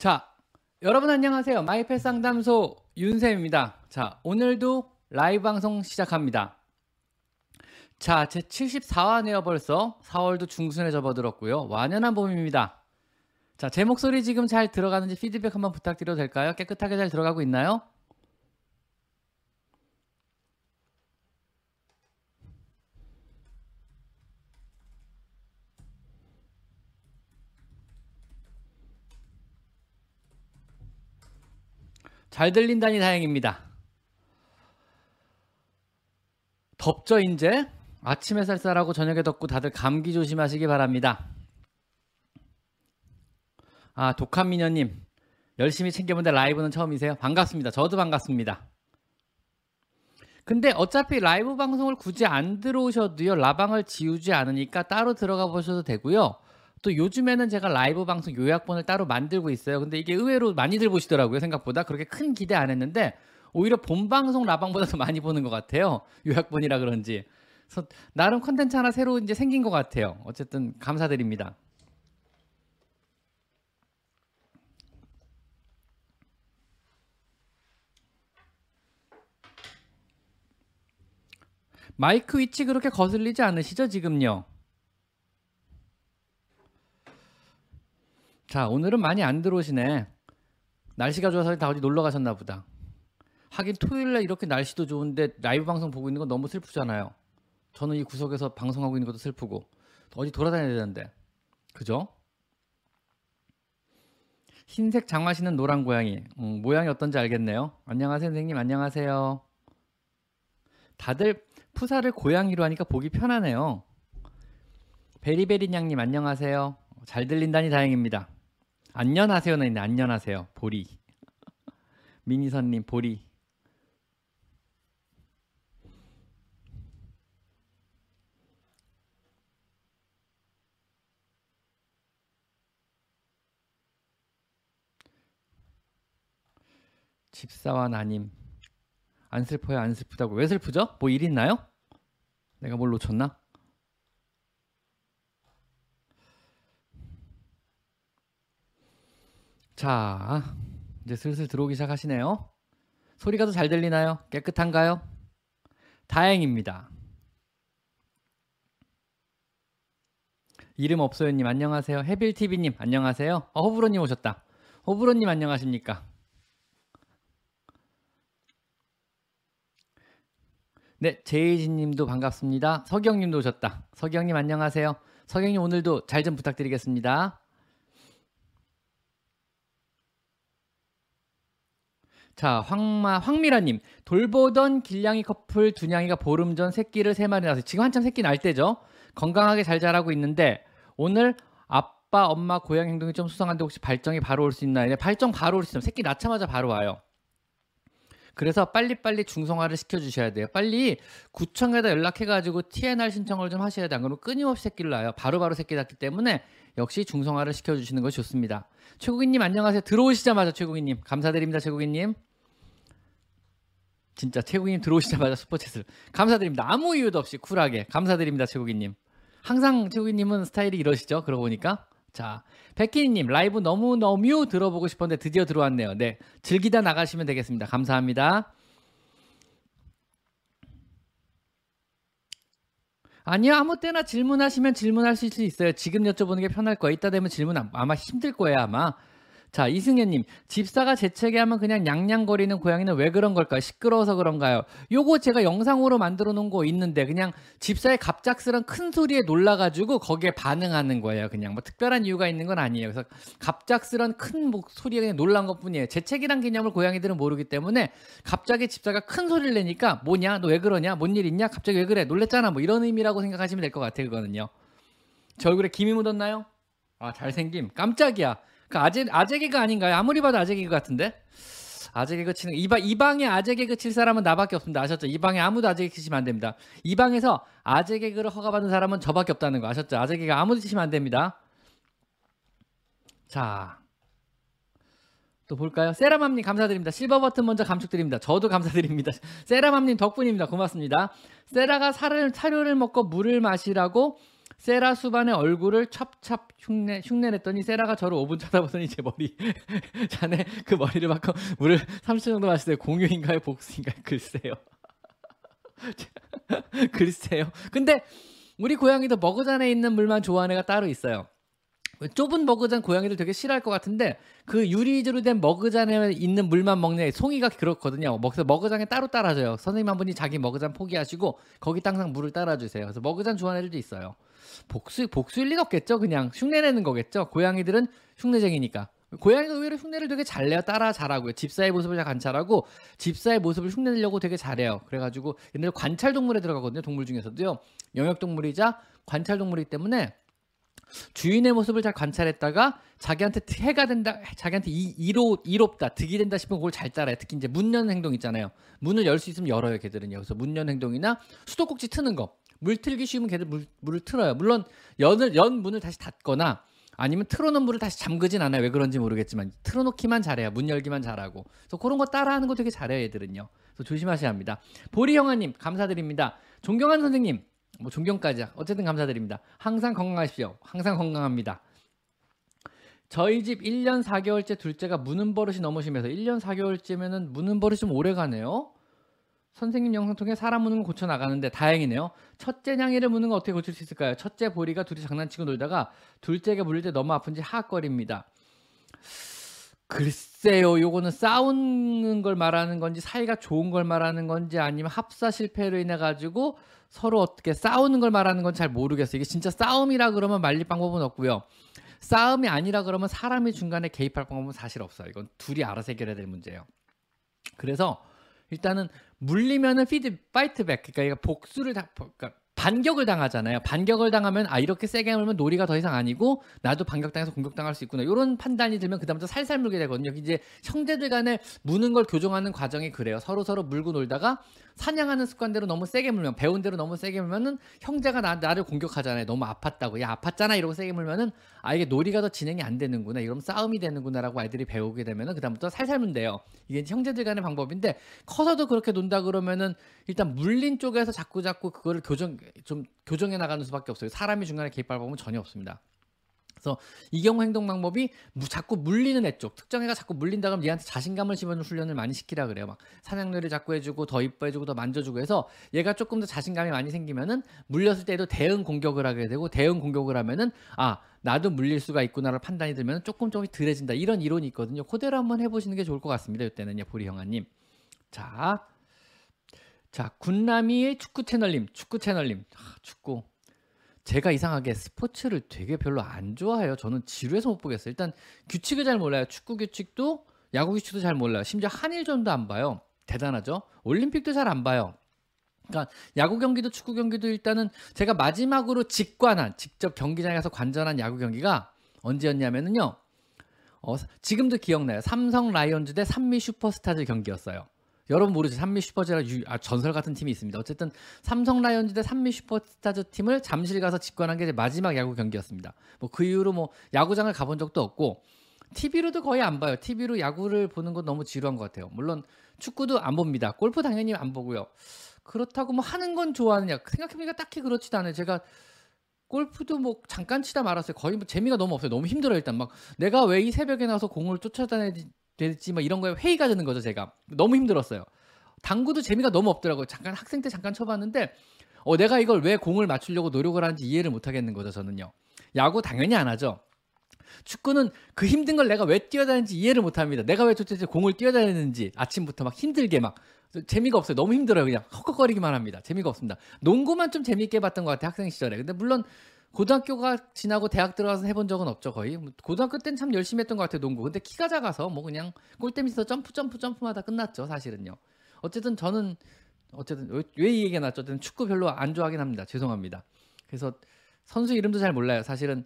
자, 여러분 안녕하세요. 마이펫 상담소 윤쌤입니다. 자, 오늘도 라이브 방송 시작합니다. 자, 제 74화네요 벌써. 4월도 중순에 접어들었고요. 완연한 봄입니다. 자, 제 목소리 지금 잘 들어가는지 피드백 한번 부탁드려도 될까요? 깨끗하게 잘 들어가고 있나요? 잘 들린다니 다행입니다. 덥죠 이제? 아침에 쌀쌀하고 저녁에 덥고 다들 감기 조심하시기 바랍니다. 아 독한미녀님 열심히 챙겨본데 라이브는 처음이세요? 반갑습니다. 저도 반갑습니다. 근데 어차피 라이브 방송을 굳이 안 들어오셔도요 라방을 지우지 않으니까 따로 들어가 보셔도 되고요. 또 요즘에는 제가 라이브 방송 요약본을 따로 만들고 있어요. 근데 이게 의외로 많이들 보시더라고요. 생각보다 그렇게 큰 기대 안 했는데 오히려 본 방송 라방보다 더 많이 보는 것 같아요. 요약본이라 그런지. 그래서 나름 컨텐츠 하나 새로 이제 생긴 것 같아요. 어쨌든 감사드립니다. 마이크 위치 그렇게 거슬리지 않으시죠 지금요? 자 오늘은 많이 안 들어오시네. 날씨가 좋아서 다 어디 놀러 가셨나 보다. 하긴 토요일날 이렇게 날씨도 좋은데 라이브 방송 보고 있는 건 너무 슬프잖아요. 저는 이 구석에서 방송하고 있는 것도 슬프고 어디 돌아다녀야 되는데 그죠? 흰색 장화 신은 노란 고양이 음, 모양이 어떤지 알겠네요. 안녕하세요 선생님 안녕하세요. 다들 푸사를 고양이로 하니까 보기 편하네요. 베리베리 냥님 안녕하세요. 잘 들린다니 다행입니다. 안녕하세요는 있네 안녕하세요. 보리. 미니선님 보리. 집사와 나님. 안 슬퍼요. 안 슬프다고. 왜 슬프죠? 뭐 일 있나요? 내가 뭘 놓쳤나? 자 이제 슬슬 들어오기 시작하시네요 소리가 더 잘 들리나요? 깨끗한가요? 다행입니다 이름 없어요님 안녕하세요 해빌TV님 안녕하세요 어, 호불호님 오셨다 호불호님 안녕하십니까 네, 제이진님도 반갑습니다. 서경님도 오셨다. 서경님 안녕하세요. 서경님 오늘도 잘 좀 부탁드리겠습니다. 자, 황마 황미라님 돌보던 길냥이 커플 두냥이가 보름 전 새끼를 세 마리 낳았어요. 지금 한참 새끼 날 때죠. 건강하게 잘 자라고 있는데 오늘 아빠, 엄마, 고양 행동이 좀 수상한데 혹시 발정이 바로 올 수 있나요? 네, 발정 바로 올 수 있어요. 새끼 낳자마자 바로 와요. 그래서 빨리빨리 중성화를 시켜주셔야 돼요. 빨리 구청에다 연락해가지고 TNR 신청을 좀 하셔야 돼요. 안 그러면 끊임없이 새끼를 낳아요. 바로바로 새끼 낳기 때문에 역시 중성화를 시켜주시는 것이 좋습니다. 최국인님 안녕하세요. 들어오시자마자 최국인님 감사드립니다. 최국인님. 진짜 최국인님 들어오시자마자 슈퍼챗을 감사드립니다. 아무 이유도 없이 쿨하게 감사드립니다. 최국인님. 항상 최국인님은 스타일이 이러시죠? 그러고 보니까. 자, 백희님 라이브 너무 너무 들어보고 싶었는데 드디어 들어왔네요. 네, 즐기다 나가시면 되겠습니다. 감사합니다. 아니요, 아무 때나 질문하시면 질문하실 수 있어요. 지금 여쭤보는 게 편할 거예요. 이따 되면 질문 아마 힘들 거예요, 아마. 자, 이승현님, 집사가 재채기 하면 그냥 냥냥거리는 고양이는 왜 그런 걸까요? 시끄러워서 그런가요? 요거 제가 영상으로 만들어 놓은 거 있는데, 그냥 집사의 갑작스런 큰 소리에 놀라가지고 거기에 반응하는 거예요. 그냥 뭐 특별한 이유가 있는 건 아니에요. 그래서 갑작스런 큰 소리에 그냥 놀란 것 뿐이에요. 재채기란 개념을 고양이들은 모르기 때문에 갑자기 집사가 큰 소리를 내니까 뭐냐? 너 왜 그러냐? 뭔 일 있냐? 갑자기 왜 그래? 놀랬잖아. 뭐 이런 의미라고 생각하시면 될 것 같아요. 그거는요. 저 얼굴에 김이 묻었나요? 아, 잘생김. 깜짝이야. 그 아재 아재 개그 아닌가요? 아무리 봐도 아재 개그 같은데. 아재 개그 치는 이, 방, 이 방에 아재 개그 칠 사람은 나밖에 없습니다. 아셨죠? 이 방에 아무도 아재 개그 치시면 안 됩니다. 이 방에서 아재 개그를 허가받은 사람은 저밖에 없다는 거 아셨죠? 아재 개그 아무도 치시면 안 됩니다. 자. 또 볼까요? 세라맘님 감사드립니다. 실버 버튼 먼저 감축드립니다. 저도 감사드립니다. 세라맘님 덕분입니다. 고맙습니다. 세라가 사료를 먹고 물을 마시라고 세라 수반의 얼굴을 찹찹 흉내 흉내냈더니 세라가 저를 5분 쳐다보더니 제 머리 자네 그 머리를 바꿔 물을 30초 정도 마시세요. 공유인가요? 복수인가요? 글쎄요. 글쎄요. 근데 우리 고양이도 머그잔에 있는 물만 좋아하는 애가 따로 있어요. 좁은 머그잔 고양이들 되게 싫어할 것 같은데 그 유리로 된 머그잔에 있는 물만 먹는 애, 송이가 그렇거든요. 그래서 머그잔에 따로 따라줘요. 선생님 한 분이 자기 머그잔 포기하시고 거기 항상 물을 따라주세요. 그래서 머그잔 좋아하는 애들도 있어요. 복수 복수일 리가 없겠죠. 그냥 흉내내는 거겠죠. 고양이들은 흉내쟁이니까. 고양이가 의외로 흉내를 되게 잘 내요. 따라 잘하고요. 집사의 모습을 잘 관찰하고 집사의 모습을 흉내내려고 되게 잘해요. 그래가지고 옛날에 관찰 동물에 들어가거든요. 동물 중에서도요. 영역 동물이자 관찰 동물이기 때문에 주인의 모습을 잘 관찰했다가 자기한테 해가 된다, 자기한테 이, 이로 이롭다, 득이 된다 싶으면 그걸 잘 따라요. 특히 이제 문 여는 행동 있잖아요. 문을 열 수 있으면 열어요, 걔들은요. 그래서 문 여는 행동이나 수도꼭지 트는 거, 물 틀기 쉬우면 걔들 물, 물을 틀어요. 물론 연을 연 문을 다시 닫거나 아니면 틀어놓은 물을 다시 잠그진 않아요. 왜 그런지 모르겠지만 틀어놓기만 잘해요. 문 열기만 잘하고. 그래서 그런 거 따라하는 거 되게 잘해요, 애들은요. 그래서 조심하셔야 합니다. 보리 형아님 감사드립니다. 존경하는 선생님, 뭐 존경까지야. 어쨌든 감사드립니다. 항상 건강하십시오. 항상 건강합니다. 저희 집 1년 4개월째 둘째가 무는 버릇이 너무 심해서 1년 4개월째면은 무는 버릇이 좀 오래 가네요. 선생님 영상 통해 사람 무는 거 고쳐 나가는데 다행이네요. 첫째 냥이를 무는 거 어떻게 고칠 수 있을까요? 첫째 보리가 둘이 장난치고 놀다가 둘째가 물릴 때 너무 아픈지 하악거립니다. 글쎄요, 요거는 싸우는 걸 말하는 건지 사이가 좋은 걸 말하는 건지 아니면 합사 실패로 인해 가지고 서로 어떻게 싸우는 걸 말하는 건 잘 모르겠어요. 이게 진짜 싸움이라 그러면 말릴 방법은 없고요. 싸움이 아니라 그러면 사람이 중간에 개입할 방법은 사실 없어요. 이건 둘이 알아서 해결해야 될 문제예요. 그래서 일단은 물리면은 feed fight back 그러니까 복수를 다 그러니까 반격을 당하잖아요. 반격을 당하면 아 이렇게 세게 물면 놀이가 더 이상 아니고 나도 반격당해서 공격당할 수 있구나. 이런 판단이 들면 그다음부터 살살 물게 되거든요. 이제 형제들 간에 무는 걸 교정하는 과정이 그래요. 서로 서로 물고 놀다가 사냥하는 습관대로 너무 세게 물면 배운 대로 너무 세게 물면은 형제가 나, 나를 공격하잖아요. 너무 아팠다고. 야 아팠잖아 이러고 세게 물면은 아 이게 놀이가 더 진행이 안 되는구나. 이러면 싸움이 되는구나라고 아이들이 배우게 되면은 그다음부터 살살 문대요. 이게 형제들 간의 방법인데 커서도 그렇게 논다 그러면은 일단 물린 쪽에서 자꾸 자꾸 그거를 교정 좀 교정해 나가는 수밖에 없어요. 사람이 중간에 개입할 방법은 전혀 없습니다. 그래서 이 경우 행동 방법이 자꾸 물리는 애 쪽, 특정 애가 자꾸 물린다 그러면 얘한테 자신감을 심어주는 훈련을 많이 시키라 그래요. 막 사냥놀이 자꾸 해주고 더 이뻐해주고 더 만져주고 해서 얘가 조금 더 자신감이 많이 생기면은 물렸을 때도 대응 공격을 하게 되고 대응 공격을 하면은 아 나도 물릴 수가 있구나를 판단이 들면 조금 조금 덜해진다 이런 이론이 있거든요. 그대로 한번 해보시는 게 좋을 것 같습니다. 이때는요, 보리 형아님. 자, 자, 군남이의 축구 채널님, 축구 채널님, 아, 축구. 제가 이상하게 스포츠를 되게 별로 안 좋아해요. 저는 지루해서 못 보겠어요. 일단 규칙을 잘 몰라요. 축구 규칙도 야구 규칙도 잘 몰라요. 심지어 한일전도 안 봐요. 대단하죠? 올림픽도 잘 안 봐요. 그러니까 야구 경기도 축구 경기도 일단은 제가 마지막으로 직관한 직접 경기장에 가서 관전한 야구 경기가 언제였냐면은요. 어, 지금도 기억나요. 삼성 라이온즈 대 삼미 슈퍼스타즈 경기였어요. 여러분 모르죠. 삼미 슈퍼스타즈라 아, 전설 같은 팀이 있습니다. 어쨌든 삼성 라이온즈 대 삼미 슈퍼스타즈 팀을 잠실 가서 직관한 게 마지막 야구 경기였습니다. 뭐 그 이후로 뭐 야구장을 가본 적도 없고 TV로도 거의 안 봐요. TV로 야구를 보는 건 너무 지루한 것 같아요. 물론 축구도 안 봅니다. 골프 당연히 안 보고요. 그렇다고 뭐 하는 건 좋아하느냐 생각해보니까 딱히 그렇지도 않아요. 제가 골프도 뭐 잠깐 치다 말았어요. 거의 뭐 재미가 너무 없어요. 너무 힘들어요. 일단 막 내가 왜 이 새벽에 나서 공을 쫓아다니지 될지 뭐 이런 거에 회의가 되는 거죠 제가. 너무 힘들었어요. 당구도 재미가 너무 없더라고요. 잠깐 학생 때 잠깐 쳐봤는데 어 내가 이걸 왜 공을 맞추려고 노력을 하는지 이해를 못 하겠는 거죠 저는요. 야구 당연히 안 하죠. 축구는 그 힘든 걸 내가 왜 뛰어다니는지 이해를 못 합니다. 내가 왜 도대체 공을 뛰어다니는지 아침부터 막 힘들게 막 재미가 없어요. 너무 힘들어요 그냥. 헉헉거리기만 합니다. 재미가 없습니다. 농구만 좀 재미있게 봤던 것 같아요 학생 시절에. 근데 물론 고등학교가 지나고 대학 들어가서 해본 적은 없죠 거의. 뭐 고등학교 때는 참 열심히 했던 것 같아요 농구. 근데 키가 작아서 뭐 그냥 골대 밑에서 점프 점프 점프마다 끝났죠 사실은요. 어쨌든 저는 어쨌든 왜 이 얘기가 났죠? 어쨌든 축구 별로 안 좋아하긴 합니다. 죄송합니다. 그래서 선수 이름도 잘 몰라요. 사실은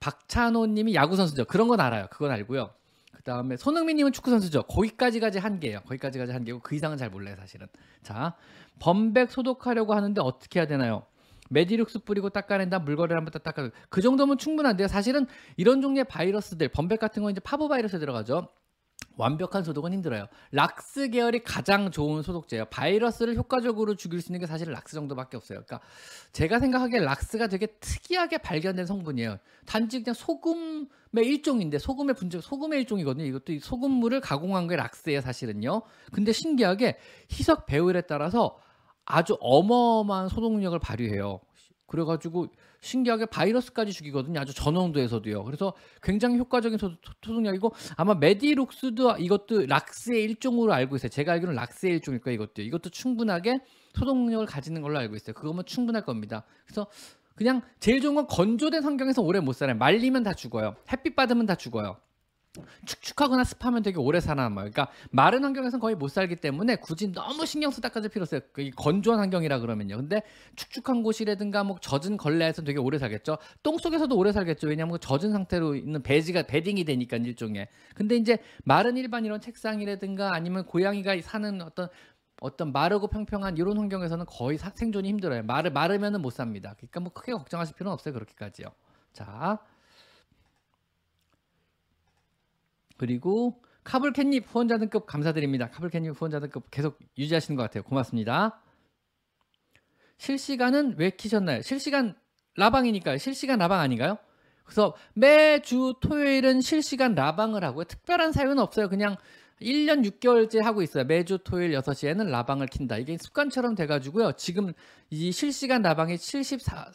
박찬호님이 야구 선수죠. 그런 건 알아요. 그건 알고요. 그 다음에 손흥민님은 축구 선수죠. 거기까지까지 한개예요. 거기까지까지 한개고 그 이상은 잘 몰라요 사실은. 자 범백 소독하려고 하는데 어떻게 해야 되나요 메디록스 뿌리고 닦아낸다 물걸레를 한번 닦아 그 정도면 충분한데요 사실은 이런 종류의 바이러스들 범백 같은 건 이제 파보 바이러스 들어가죠 완벽한 소독은 힘들어요. 락스 계열이 가장 좋은 소독제예요. 바이러스를 효과적으로 죽일 수 있는 게 사실 락스 정도밖에 없어요. 그러니까 제가 생각하기에 락스가 되게 특이하게 발견된 성분이에요. 단지 그냥 소금의 일종인데 소금의 분자 소금의 일종이거든요. 이것도 소금물을 가공한 게 락스예요, 사실은요. 근데 신기하게 희석 배율에 따라서 아주 어마어마한 소독력을 발휘해요. 그래가지고 신기하게 바이러스까지 죽이거든요. 아주 전농도에서도요. 그래서 굉장히 효과적인 소, 독약이고 아마 메디룩스도 이것도 락스의 일종으로 알고 있어요. 제가 알기로는 락스의 일종일 거예요. 이것도 이것도 충분하게 소독력을 가지는 걸로 알고 있어요. 그거면 충분할 겁니다. 그래서 그냥 제일 좋은 건 건조된 환경에서 오래 못 살아요. 말리면 다 죽어요. 햇빛 받으면 다 죽어요. 축축하거나 습하면 되게 오래 살아남아요. 그러니까 마른 환경에서는 거의 못 살기 때문에 굳이 너무 신경 쓰다 까지 필요 없어요. 그 건조한 환경이라 그러면요. 근데 축축한 곳이라든가 뭐 젖은 걸레에서 되게 오래 살겠죠. 똥 속에서도 오래 살겠죠. 왜냐하면 그 젖은 상태로 있는 배지가 베딩이 되니까 일종의. 근데 이제 마른 일반 이런 책상이라든가 아니면 고양이가 사는 어떤 어떤 마르고 평평한 이런 환경에서는 거의 생존이 힘들어요. 마르 마르면은 못 삽니다. 그러니까 뭐 크게 걱정하실 필요는 없어요. 그렇게까지요. 자. 그리고 카불 캣닙 후원자 등급 감사드립니다. 카불 캣닙 후원자 등급 계속 유지하시는 것 같아요. 고맙습니다. 실시간은 왜 키셨나요? 실시간 라방이니까요. 실시간 라방 아닌가요? 그래서 매주 토요일은 실시간 라방을 하고요. 특별한 사유는 없어요. 그냥 1년 6개월째 하고 있어요. 매주 토요일 6시에는 라방을 킨다. 이게 습관처럼 돼가지고요. 지금 이 실시간 라방이 74,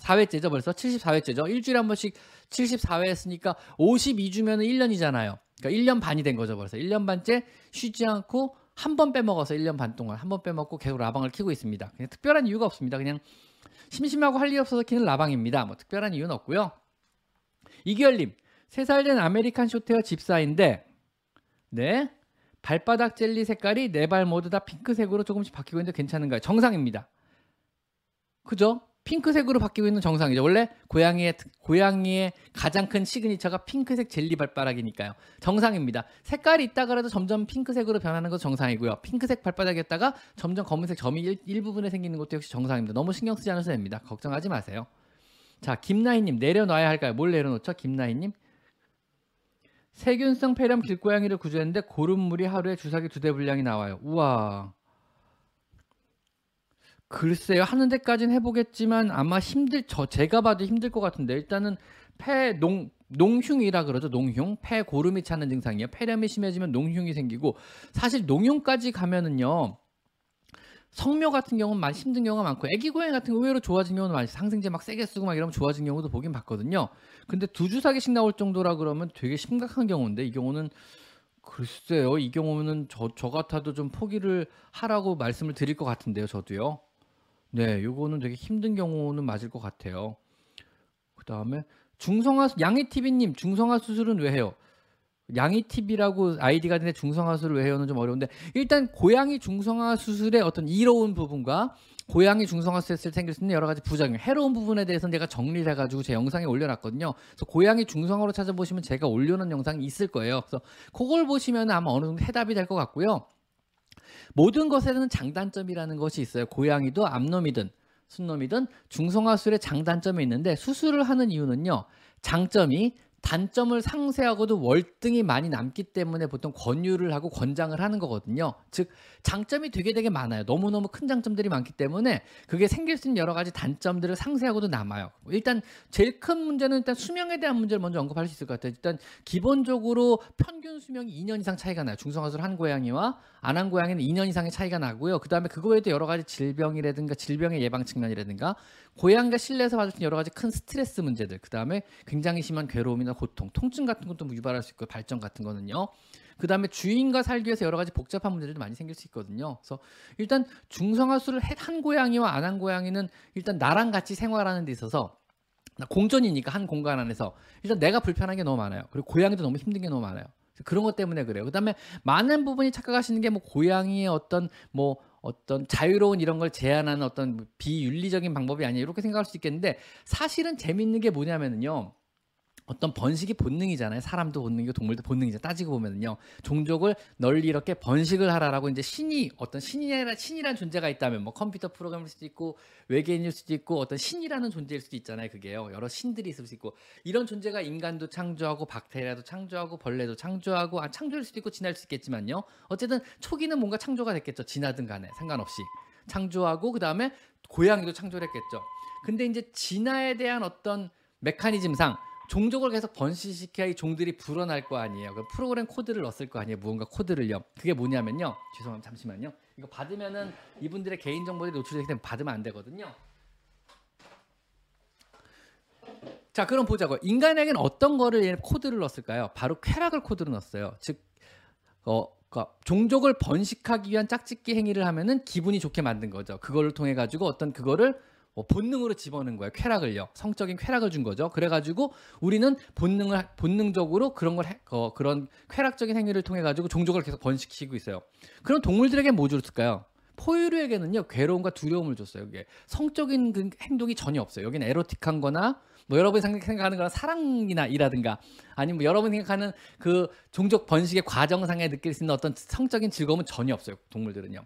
74회째죠. 벌써 74회째죠. 일주일에 한 번씩 74회 했으니까 52주면 1년이잖아요. 그러니까 1년 반이 된 거죠, 벌써. 1년 반째 쉬지 않고 한 번 빼먹어서 1년 반 동안 한 번 빼먹고 계속 라방을 키고 있습니다. 그냥 특별한 이유가 없습니다. 그냥 심심하고 할 일 없어서 키는 라방입니다. 뭐 특별한 이유는 없고요. 이기열님, 3살 된 American Shorthair 집사인데, 네. 발바닥 젤리 색깔이 네 발 모두 다 핑크색으로 조금씩 바뀌고 있는데 괜찮은가요? 정상입니다. 그죠? 핑크색으로 바뀌고 있는 정상이죠. 원래 고양이의 고양이의 가장 큰 시그니처가 핑크색 젤리 발바닥이니까요. 정상입니다. 색깔이 있다 그래도 점점 핑크색으로 변하는 것도 정상이고요. 핑크색 발바닥이었다가 점점 검은색 점이 일, 일부분에 생기는 것도 역시 정상입니다. 너무 신경 쓰지 않으셔도 됩니다. 걱정하지 마세요. 자, 김나희님 내려놔야 할까요? 뭘 내려놓죠? 김나희님 세균성 폐렴 길고양이를 구조했는데 고름물이 하루에 주사기 두 대 분량이 나와요. 우와. 글쎄요 하는 데까지는 해보겠지만 아마 힘들 저 제가 봐도 힘들 것 같은데 일단은 폐농 농흉이라 그러죠 농흉? 폐 고름이 차는 증상이에요. 폐렴이 심해지면 농흉이 생기고 사실 농흉까지 가면은요 성묘 같은 경우는 많이 힘든 경우가 많고 애기 고양이 같은 거 의외로 좋아진 경우는 많이 상생제 막 세게 쓰고 막 이러면 좋아진 경우도 보긴 봤거든요. 근데 두 주사기씩 나올 정도라 그러면 되게 심각한 경우인데 이 경우는 글쎄요 이 경우는 저, 저 같아도 좀 포기를 하라고 말씀을 드릴 것 같은데요 저도요 네, 요거는 되게 힘든 경우는 맞을 것 같아요. 그 다음에 중성화 양이 TV님 중성화 수술은 왜 해요? 양이 TV라고 아이디가 되는데 중성화 수술을 왜 해요는 좀 어려운데 일단 고양이 중성화 수술의 어떤 이로운 부분과 고양이 중성화 수술에 생길 수 있는 여러 가지 부작용, 해로운 부분에 대해서는 제가 정리를 해가지고 제 영상에 올려놨거든요. 그래서 고양이 중성화로 찾아보시면 제가 올려놓은 영상이 있을 거예요. 그래서 그걸 보시면 아마 어느 정도 해답이 될 것 같고요. 모든 것에는 장단점이라는 것이 있어요. 고양이도 암놈이든 순놈이든 중성화술의 장단점이 있는데 수술을 하는 이유는요. 장점이 단점을 상쇄하고도 월등히 많이 남기 때문에 보통 권유를 하고 권장을 하는 거거든요. 즉 장점이 되게 되게 많아요. 너무너무 큰 장점들이 많기 때문에 그게 생길 수 있는 여러 가지 단점들을 상쇄하고도 남아요. 일단 제일 큰 문제는 일단 수명에 대한 문제를 먼저 언급할 수 있을 것 같아요. 일단 기본적으로 평균 수명이 2년 이상 차이가 나요. 중성화술 한 고양이와 안 한 고양이는 2년 이상의 차이가 나고요. 그다음에 그거 외에도 여러 가지 질병이라든가 질병의 예방 측면이라든가 고양이가 실내에서 있는 여러 가지 큰 스트레스 문제들, 그 다음에 굉장히 심한 괴로움이나 고통, 통증 같은 것도 유발할 수 있고 발전 같은 거는요. 그 다음에 주인과 살기 위해서 여러 가지 복잡한 문제들도 많이 생길 수 있거든요. 그래서 일단 중성화술을 한 고양이와 안 한 고양이는 일단 나랑 같이 생활하는 데 있어서 공존이니까 한 공간 안에서 일단 내가 불편한 게 너무 많아요. 그리고 고양이도 너무 힘든 게 너무 많아요. 그런 것 때문에 그래요. 그다음에 많은 부분이 착각하시는 게 뭐 고양이의 어떤 뭐 어떤 자유로운 이런 걸 제한하는 어떤 비윤리적인 방법이 아니에요. 이렇게 생각할 수 있겠는데 사실은 재밌는 게 뭐냐면요. 어떤 번식이 본능이잖아요. 사람도 본능이고 동물도 본능이죠. 따지고 보면요. 종족을 널리 이렇게 번식을 하라라고 이제 신이 어떤 신이라 신이란 존재가 있다면 뭐 컴퓨터 프로그램일 수도 있고 외계인일 수도 있고 어떤 신이라는 존재일 수도 있잖아요. 그게요. 여러 신들이 있을 수 있고 이런 존재가 인간도 창조하고 박테리아도 창조하고 벌레도 창조하고 아 창조일 수도 있고 지날 수 있겠지만요. 어쨌든 초기는 뭔가 창조가 됐겠죠. 지나든 간에 상관없이 창조하고 그다음에 고양이도 창조를 했겠죠. 근데 이제 진화에 대한 어떤 메커니즘상 종족을 계속 번식시켜야 이 종들이 불어날 거 아니에요. 그 프로그램 코드를 넣었을 거 아니에요. 무언가 코드를요. 그게 뭐냐면요. 죄송합니다. 잠시만요. 이거 받으면은 이분들의 개인 정보들이 노출되기 때문에 받으면 안 되거든요. 자, 그럼 보자고. 인간에게는 어떤 거를 코드를 넣었을까요? 바로 쾌락을 코드로 넣었어요. 즉, 어, 그러니까 종족을 번식하기 위한 짝짓기 행위를 하면은 기분이 좋게 만든 거죠. 그거를 통해 가지고 어떤 그거를 뭐 본능으로 집어넣는 거예요. 쾌락을요. 성적인 쾌락을 준 거죠. 그래가지고 우리는 본능을 본능적으로 그런 걸 해, 어, 그런 쾌락적인 행위를 통해 가지고 종족을 계속 번식시키고 있어요. 그럼 동물들에게 뭐 줬을까요? 포유류에게는요 괴로움과 두려움을 줬어요. 이게 성적인 그 행동이 전혀 없어요. 여기는 에로틱한거나 뭐 여러분이 생각하는 거나 사랑이나 이라든가 아니면 뭐 여러분이 생각하는 그 종족 번식의 과정상에 느낄 수 있는 어떤 성적인 즐거움은 전혀 없어요. 동물들은요.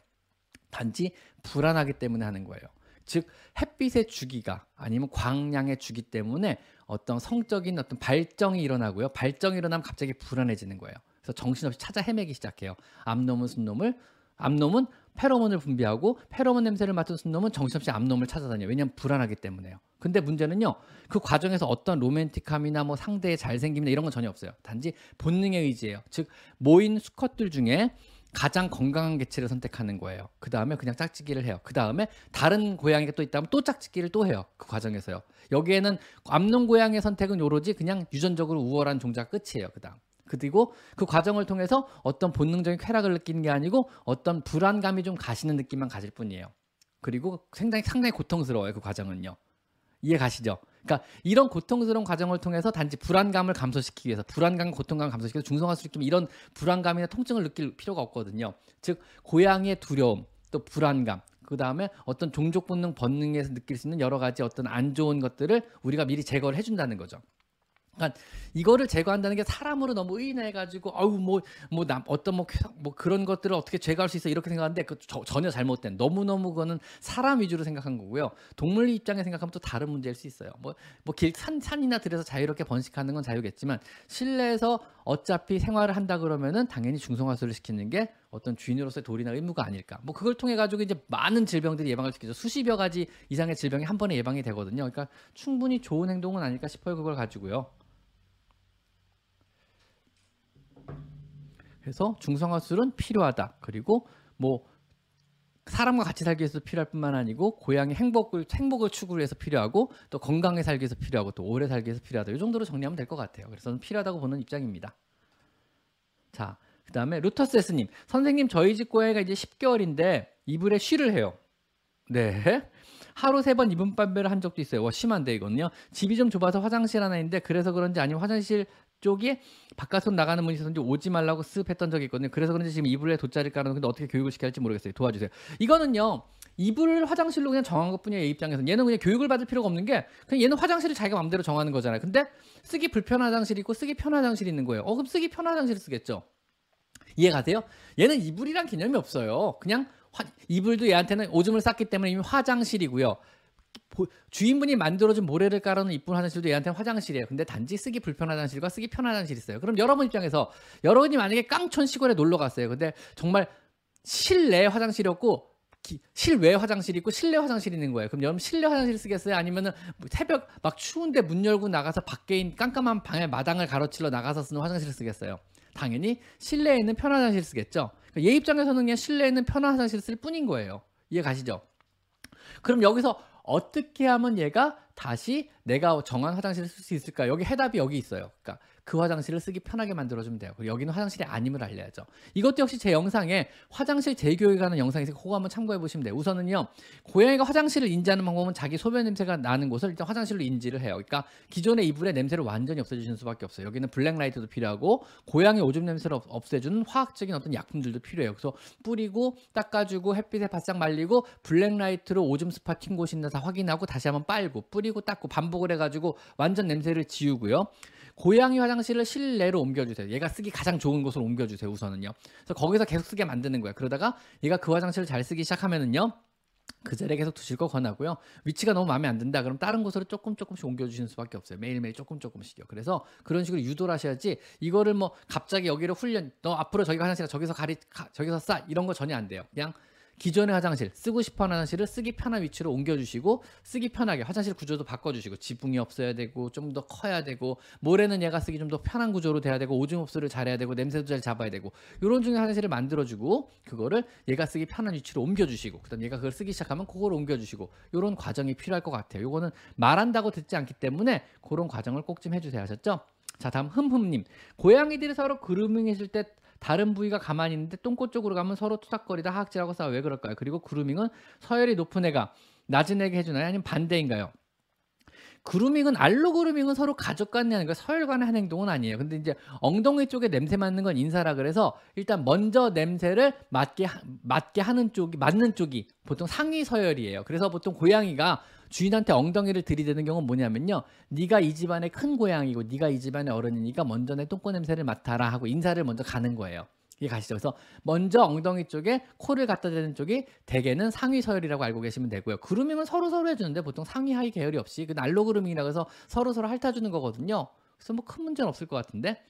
단지 불안하기 때문에 하는 거예요. 즉 햇빛의 주기가 아니면 광량의 주기 때문에 어떤 성적인 어떤 발정이 일어나고요. 발정이 일어나면 갑자기 불안해지는 거예요. 그래서 정신없이 찾아 헤매기 시작해요. 암놈은 순놈을 암놈은 페로몬을 분비하고 페로몬 냄새를 맡은 순놈은 정신없이 암놈을 찾아다녀요. 왜냐하면 불안하기 때문에요. 근데 문제는요. 그 과정에서 어떤 로맨틱함이나 뭐 상대의 잘생김이나 이런 건 전혀 없어요. 단지 본능의 의지예요. 즉 모인 수컷들 중에 가장 건강한 개체를 선택하는 거예요. 그 다음에 그냥 짝짓기를 해요. 그 다음에 다른 고양이가 또 있다면 또 짝짓기를 또 해요. 그 과정에서요. 여기에는 암놈 고양이의 선택은 요로지 그냥 유전적으로 우월한 종자가 끝이에요. 그 다음. 그리고 그 과정을 통해서 어떤 본능적인 쾌락을 느끼는 게 아니고 어떤 불안감이 좀 가시는 느낌만 가질 뿐이에요. 그리고 상당히 상당히 고통스러워요. 그 과정은요. 이해 가시죠? 그러니까 이런 고통스러운 과정을 통해서 단지 불안감을 감소시키기 위해서 불안감, 고통감 감소시켜서 중성화수를 좀 이런 불안감이나 통증을 느낄 필요가 없거든요. 즉 고양이의 두려움, 또 불안감, 그 다음에 어떤 종족 본능 본능에서 느낄 수 있는 여러 가지 어떤 안 좋은 것들을 우리가 미리 제거를 해준다는 거죠. 그러니까 이거를 제거한다는 게 사람으로 너무 의인해 가지고 아우 뭐뭐 남 어떤 뭐, 뭐 그런 것들을 어떻게 제거할 수 있어 이렇게 생각하는데 그 저, 전혀 잘못된 너무 너무 그거는 사람 위주로 생각한 거고요. 동물 입장에 생각하면 또 다른 문제일 수 있어요. 뭐뭐길산 산이나 들에서 자유롭게 번식하는 건 자유겠지만 실내에서 어차피 생활을 한다 그러면은 당연히 중성화수를 시키는 게 어떤 주인으로서의 도리나 의무가 아닐까. 뭐 그걸 통해 가지고 이제 많은 질병들이 예방을 시키죠. 수십여 가지 이상의 질병이 한 번에 예방이 되거든요. 그러니까 충분히 좋은 행동은 아닐까 싶어요. 그걸 가지고요. 그래서 중성화술은 필요하다. 그리고 뭐 사람과 같이 살기 위해서 필요할 뿐만 아니고 고양이 행복을 행복을 추구를 해서 필요하고 또 건강에 살기 위해서 필요하고 또 오래 살기 위해서 필요하다. 이 정도로 정리하면 될 것 같아요. 그래서 필요하다고 보는 입장입니다. 자, 그 다음에 루터스님 선생님 저희 집 고양이가 이제 10개월인데 이불에 쉬를 해요. 네. 하루 세 번 이분 빨배를 한 적도 있어요. 와 심한데 이거는요. 집이 좀 좁아서 화장실 하나 있는데 그래서 그런지 아니면 화장실 쪽이 바깥으로 나가는 분이 있었는지 오지 말라고 쓱 했던 적이 있거든요. 그래서 그런지 지금 이불에 돗자리 깔아놓는데 어떻게 교육을 시켜야 할지 모르겠어요. 도와주세요. 이거는요. 이불을 화장실로 그냥 정한 것뿐이에요. 얘 입장에서 얘는 그냥 교육을 받을 필요가 없는 게 그냥 얘는 화장실을 자기가 마음대로 정하는 거잖아요. 근데 쓰기 불편한 화장실이 있고 쓰기 편한 화장실이 있는 거예요. 어 그럼 쓰기 편한 화장실을 쓰겠죠. 이해가세요? 얘는 이불이란 개념이 없어요. 그냥 화, 이불도 얘한테는 오줌을 쌌기 때문에 이미 화장실이고요. 주인분이 만들어준 모래를 깔아놓은 이쁜 화장실도 얘한테는 화장실이에요. 근데 단지 쓰기 불편한 화장실과 쓰기 편한 화장실이 있어요. 그럼 여러분 입장에서 여러분이 만약에 깡촌 시골에 놀러 갔어요. 근데 정말 실내 화장실이었고 실외 화장실이 있고 실내 화장실이 있는 거예요. 그럼 여러분 실내 화장실 쓰겠어요? 아니면은 뭐 새벽 막 추운데 문 열고 나가서 밖에 있는 깜깜한 방에 마당을 가로질러 나가서 쓰는 화장실을 쓰겠어요? 당연히 실내에 있는 편한 화장실 쓰겠죠. 그러니까 얘 입장에서는 그냥 실내에 있는 편한 화장실 쓸 뿐인 거예요. 이해 가시죠? 그럼 여기서 어떻게 하면 얘가 다시 내가 정한 화장실을 쓸 수 있을까? 여기 해답이 여기 있어요. 그러니까 그 화장실을 쓰기 편하게 만들어주면 돼요. 그리고 여기는 화장실이 아님을 알려야죠. 이것도 역시 제 영상에 화장실 재교육에 관한 있으니까 그거 한번 참고해 보시면 돼요. 우선은요, 고양이가 화장실을 인지하는 방법은 자기 소변 냄새가 나는 곳을 일단 화장실로 인지를 해요. 그러니까 기존의 이불의 냄새를 완전히 없애주시는 수밖에 없어요. 여기는 black light도 필요하고 고양이 오줌 냄새를 없애주는 화학적인 어떤 약품들도 필요해요. 그래서 뿌리고 닦아주고 햇빛에 바싹 말리고 black light로 오줌 spot 튄 곳이 있나 다 확인하고 다시 한번 빨고 뿌리고 닦고 반복을 해가지고 완전 냄새를 지우고요. 고양이 화장 실을 실내로 옮겨주세요. 얘가 쓰기 가장 좋은 곳으로 옮겨주세요. 우선은요. 그래서 거기서 계속 쓰게 만드는 거예요. 그러다가 얘가 그 화장실을 잘 쓰기 시작하면은요. 그 자리에 계속 두실 거 권하고요. 위치가 너무 마음에 안 든다. 그럼 다른 곳으로 조금 조금씩 옮겨주시는 수밖에 없어요. 매일매일 조금 조금씩요. 그래서 그런 식으로 유도를 하셔야지 이거를 뭐 갑자기 여기를 훈련, 너 앞으로 저기 화장실 저기서 가리, 가, 저기서 싸 이런 거 전혀 안 돼요. 그냥 기존의 화장실 쓰고 싶어 하는 화장실을 쓰기 편한 위치로 옮겨주시고 쓰기 편하게 화장실 구조도 바꿔주시고 지붕이 없어야 되고 좀 더 커야 되고 모래는 얘가 쓰기 좀 더 편한 구조로 돼야 되고 오줌 흡수를 잘해야 되고 냄새도 잘 잡아야 되고 이런 중에 화장실을 만들어주고 그거를 얘가 쓰기 편한 위치로 옮겨주시고 그다음 얘가 그걸 쓰기 시작하면 그걸 옮겨주시고 이런 과정이 필요할 것 같아요. 요거는 말한다고 듣지 않기 때문에 그런 과정을 꼭 좀 해주세요. 하셨죠? 자 다음 흠흠님 고양이들이 서로 그루밍 해줄 때 다른 부위가 가만히 있는데 똥꼬 쪽으로 가면 서로 투닥거리다 하악질하고 싸워 왜 그럴까요? 그리고 그루밍은 서열이 높은 애가 낮은 애에게 해주나요? 아니면 반대인가요? 그루밍은 알로 그루밍은 서로 가족 간에 하는 거 서열 간에 하는 행동은 아니에요. 근데 이제 엉덩이 쪽에 냄새 맡는 건 인사라 그래서 일단 먼저 냄새를 맡게 맡게 하는 쪽이 맞는 쪽이 보통 상위 서열이에요. 그래서 보통 고양이가 주인한테 엉덩이를 들이대는 경우는 뭐냐면요. 네가 이 집안의 큰 고양이고 네가 이 집안의 어른이니까 먼저 내 똥꼬 냄새를 맡아라 하고 인사를 먼저 가는 거예요. 이게 가시죠. 그래서 먼저 엉덩이 쪽에 코를 갖다 대는 쪽이 대개는 상위 서열이라고 알고 계시면 되고요. 그루밍은 서로 서로 해주는데 보통 상위 하위 계열이 없이 그 날로 그루밍이라고 해서 서로 서로 핥아주는 거거든요. 그래서 뭐 큰 문제는 없을 것 같은데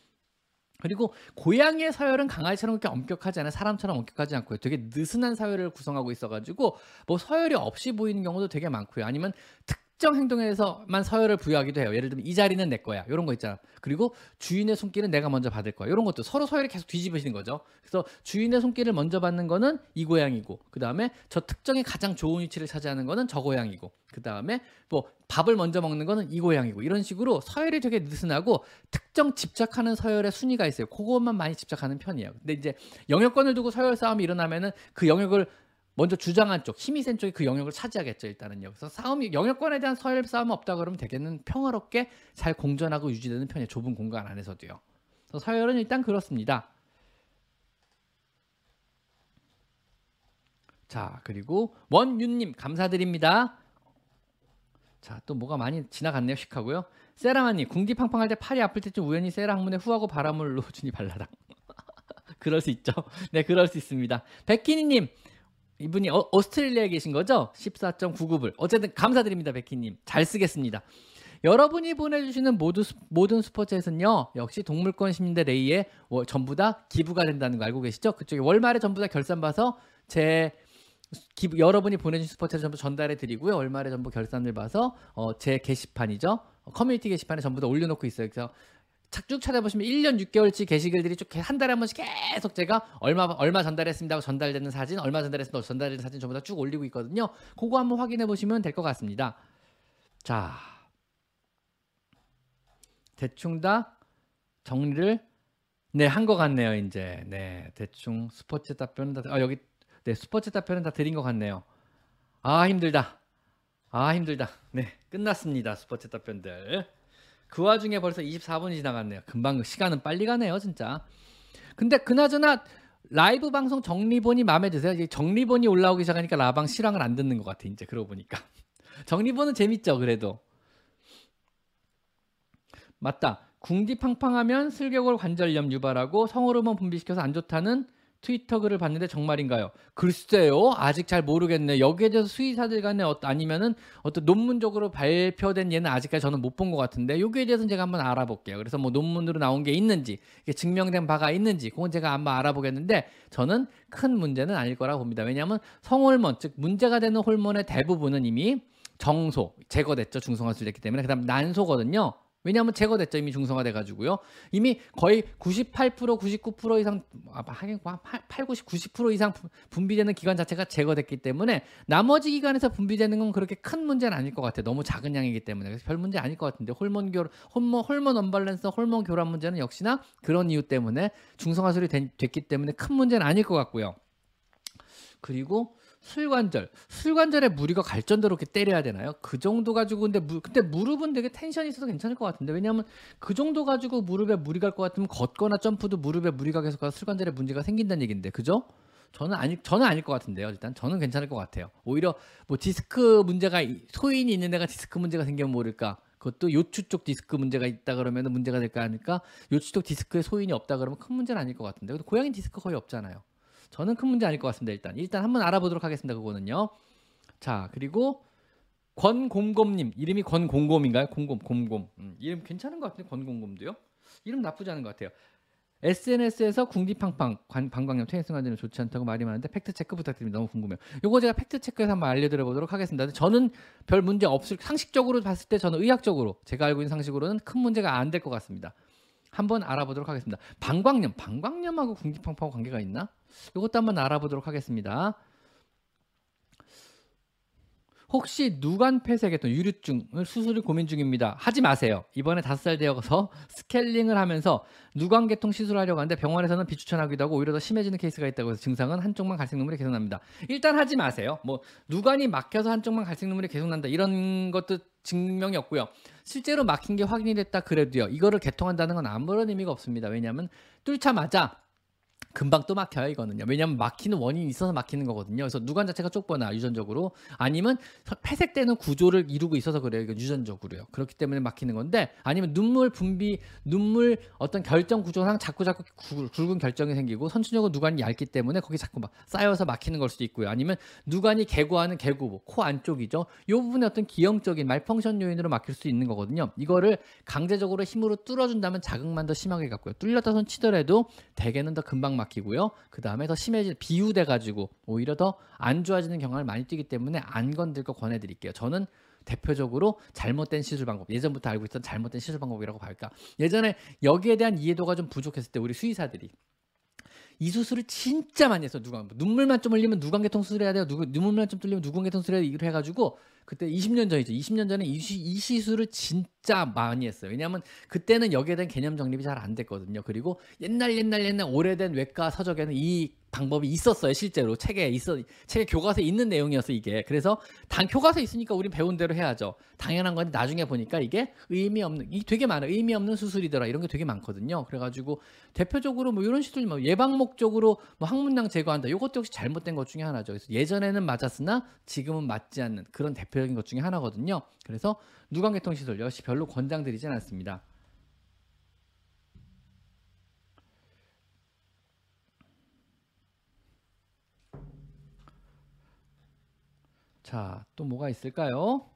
그리고 고양이의 서열은 강아지처럼 그렇게 엄격하지 않아요. 사람처럼 엄격하지 않고요. 되게 느슨한 서열을 구성하고 있어가지고 뭐 서열이 없이 보이는 경우도 되게 많고요. 아니면 특 정 행동에서만 서열을 부여하기도 해요. 예를 들면 이 자리는 내 거야. 이런 거 있잖아. 그리고 주인의 손길은 내가 먼저 받을 거야. 이런 것도 서로 서열이 계속 뒤집으시는 거죠. 그래서 주인의 손길을 먼저 받는 거는 이 고양이고 그 다음에 저 특정의 가장 좋은 위치를 차지하는 거는 저 고양이고 그 다음에 뭐 밥을 먼저 먹는 거는 이 고양이고 이런 식으로 서열이 되게 느슨하고 특정 집착하는 서열의 순위가 있어요. 그것만 많이 집착하는 편이에요. 근데 이제 영역권을 두고 서열 싸움이 일어나면은 그 영역을 먼저 주장한 쪽, 힘이 센 쪽이 그 영역을 차지하겠죠, 일단은요. 그래서 싸움이, 영역권에 대한 서열 싸움 없다 그러면 대개는 평화롭게 잘 공존하고 유지되는 편이에요. 좁은 공간 안에서도요. 그래서 서열은 일단 그렇습니다. 자, 그리고 원윤님 감사드립니다. 자, 또 뭐가 많이 지나갔네요, 씩하고요. 세라마님, 궁디팡팡 할 때 팔이 아플 때쯤 우연히 세라 항문에 후하고 바람을 넣어주니 발라당. 그럴 수 있죠. 네, 그럴 수 있습니다. 백희니님, 이분이 어, 오스트레일리아에 계신 거죠? 14.99불. 어쨌든 감사드립니다, 백희님. 잘 쓰겠습니다. 여러분이 보내주시는 모두, 모든 스포츠에서는요, 역시 동물권 시민대 레이에 전부 다 기부가 된다는 거 알고 계시죠? 그쪽에 월말에 전부 다 결산 봐서 제 기부, 여러분이 보내주신 스포츠를 전부 전달해 드리고요. 월말에 전부 결산을 봐서 어, 제 게시판이죠. 커뮤니티 게시판에 전부 다 올려놓고 있어요. 그래서 쭉 찾아보시면 1년 6개월치 게시글들이 쭉 한 달에 한 번씩 계속 제가 얼마 얼마 전달했습니다 고 전달되는 사진, 얼마 전달했습니다 고 전달되는 사진 전부 다 쭉 올리고 있거든요. 그거 한번 확인해 보시면 될 것 같습니다. 자, 대충 다 정리를 네 한 것 같네요. 이제 네 대충 스포츠 답변은 다 아, 여기 네 스포츠 답변은 다 드린 것 같네요. 아 힘들다. 아 힘들다. 네 끝났습니다. 스포츠 답변들. 그 와중에 벌써 24분이 지나갔네요. 금방 시간은 빨리 가네요, 진짜. 근데 그나저나 라이브 방송 정리본이 마음에 드세요? 이제 정리본이 올라오기 시작하니까 라방 실황을 안 듣는 것 같아. 이제 그러고 보니까 정리본은 재밌죠, 그래도. 맞다. 궁디팡팡하면 슬개골 관절염 유발하고 성호르몬 분비시켜서 안 좋다는 트위터 글을 봤는데 정말인가요? 글쎄요. 아직 잘 모르겠네. 여기에 대해서 수의사들 간에 어, 아니면은 어떤 논문적으로 발표된 예는 아직까지 저는 못 본 것 같은데 여기에 대해서는 제가 한번 알아볼게요. 그래서 뭐 논문으로 나온 게 있는지 증명된 바가 있는지 그건 제가 한번 알아보겠는데 저는 큰 문제는 아닐 거라고 봅니다. 왜냐하면 성호르몬 즉 문제가 되는 호르몬의 대부분은 이미 정소 제거됐죠. 중성화술 됐기 때문에 그다음 난소거든요. 왜냐하면 제거됐죠 이미 중성화돼 가지고요. 이미 거의 98% 99% 이상 아, 하긴 8, 90, 90% 이상 분비되는 기관 자체가 제거됐기 때문에 나머지 기관에서 분비되는 건 그렇게 큰 문제는 아닐 것 같아요. 너무 작은 양이기 때문에 그래서 별 문제 아닐 것 같은데 호르몬 교 호르몬 호르몬 언밸런스 호르몬 교란 문제는 역시나 그런 이유 때문에 중성화술이 됐기 때문에 큰 문제는 아닐 것 같고요. 그리고 슬관절, 슬관절에 무리가 갈 정도로 이렇게 때려야 되나요? 그 정도 가지고 근데 무, 근데 무릎은 되게 tension이 있어서 괜찮을 것 같은데 왜냐하면 그 정도 가지고 무릎에 무리 갈 것 같으면 걷거나 점프도 무릎에 무리가 계속 가서 슬관절에 문제가 생긴다는 얘기인데 그죠? 저는 아니 저는 아닐 것 같은데요. 일단 저는 괜찮을 것 같아요. 오히려 뭐 디스크 문제가 소인이 있는 데가 디스크 문제가 생기면 모를까. 그것도 요추 쪽 디스크 문제가 있다 그러면 문제가 될까 하니까 요추 쪽 디스크에 소인이 없다 그러면 큰 문제는 아닐 것 같은데. 근데 고양이 디스크 거의 없잖아요. 저는 큰 문제 아닐 것 같습니다. 일단 일단 한번 알아보도록 하겠습니다. 그거는요. 자 그리고 권곰곰님 이름이 권곰곰인가요? 곰곰 곰곰 음, 이름 괜찮은 것 같은데 권곰곰도요. 이름 나쁘지 않은 것 같아요. SNS에서 궁디팡팡 방광염 퇴행성 환자는 좋지 않다고 말이 많은데 fact check 부탁드립니다. 너무 궁금해요. 요거 제가 fact check해서 한번 알려드려 보도록 하겠습니다. 저는 별 문제 없을 상식적으로 봤을 때 저는 의학적으로 제가 알고 있는 상식으로는 큰 문제가 안 될 것 같습니다. 한번 알아보도록 하겠습니다. 방광염, 방광염하고 궁디팡팡하고 관계가 있나? 이것도 한번 알아보도록 하겠습니다. 혹시 누관 폐색성 유루증을 수술을 고민 중입니다. 하지 마세요. 이번에 다섯 살 되어서 스케일링을 하면서 누관개통 시술하려고 하는데 병원에서는 비추천하기도 하고 오히려 더 심해지는 케이스가 있다고 해서 증상은 한쪽만 갈색 눈물이 계속 납니다. 일단 하지 마세요. 뭐 누관이 막혀서 한쪽만 갈색 눈물이 계속 난다 이런 것도 증명이 없고요. 실제로 막힌 게 확인이 됐다 그래도요. 이거를 개통한다는 건 아무런 의미가 없습니다. 왜냐하면 뚫자마자 금방 또 막혀요 이거는요. 왜냐하면 막히는 원인이 있어서 막히는 거거든요. 그래서 누관 자체가 좁거나 유전적으로 아니면 폐색되는 구조를 이루고 있어서 그래요. 유전적으로요. 그렇기 때문에 막히는 건데 아니면 눈물 분비 눈물 어떤 결정 구조상 자꾸 자꾸 굵은 결정이 생기고 선천적으로 누관이 얇기 때문에 거기 자꾸 막 쌓여서 막히는 걸 수도 있고요. 아니면 누관이 개구하는 개구 뭐 코 안쪽이죠. 이 부분에 어떤 기형적인 말펑션 요인으로 막힐 수 있는 거거든요. 이거를 강제적으로 힘으로 뚫어준다면 자극만 더 심하게 갖고요. 뚫렸다 손 치더라도 대개는 더 금방 막 막히고요. 그 다음에 더 심해질 비유돼 가지고 오히려 더 안 좋아지는 경향을 많이 띠기 때문에 안 건들 거 권해드릴게요. 저는 대표적으로 잘못된 시술 방법 예전부터 알고 있던 잘못된 시술 방법이라고 할까 예전에 여기에 대한 이해도가 좀 부족했을 때 우리 수의사들이 이 수술을 진짜 많이 했어 누가. 눈물만 좀 흘리면 누광계통 수술해야 돼요? 누구 눈물만 좀 뚫리면 누광계통 수술해야 돼요? 이걸 해가지고 그때 20년 전이죠. 20년 전에 이, 시, 이 시술을 진짜 많이 했어요. 왜냐하면 그때는 여기에 대한 개념 정립이 잘 안 됐거든요. 그리고 옛날 옛날 옛날 오래된 외과 서적에는 이 방법이 있었어요 실제로. 책에 있어 책에 교과서에 있는 내용이었어 이게. 그래서 당 교과서 있으니까 우린 배운 대로 해야죠. 당연한 건데 나중에 보니까 이게 의미 없는 이 되게 많아. 의미 없는 수술이더라. 이런 게 되게 많거든요. 그래가지고 대표적으로 뭐 이런 시술 뭐 예방 목적으로 뭐 항문낭 제거한다. 이것도 역시 잘못된 것 중에 하나죠. 그래서 예전에는 맞았으나 지금은 맞지 않는 그런 대표적인 것 중에 하나거든요. 그래서 누광계통 시술 역시 별로 권장드리진 않습니다. 자, 또 뭐가 있을까요?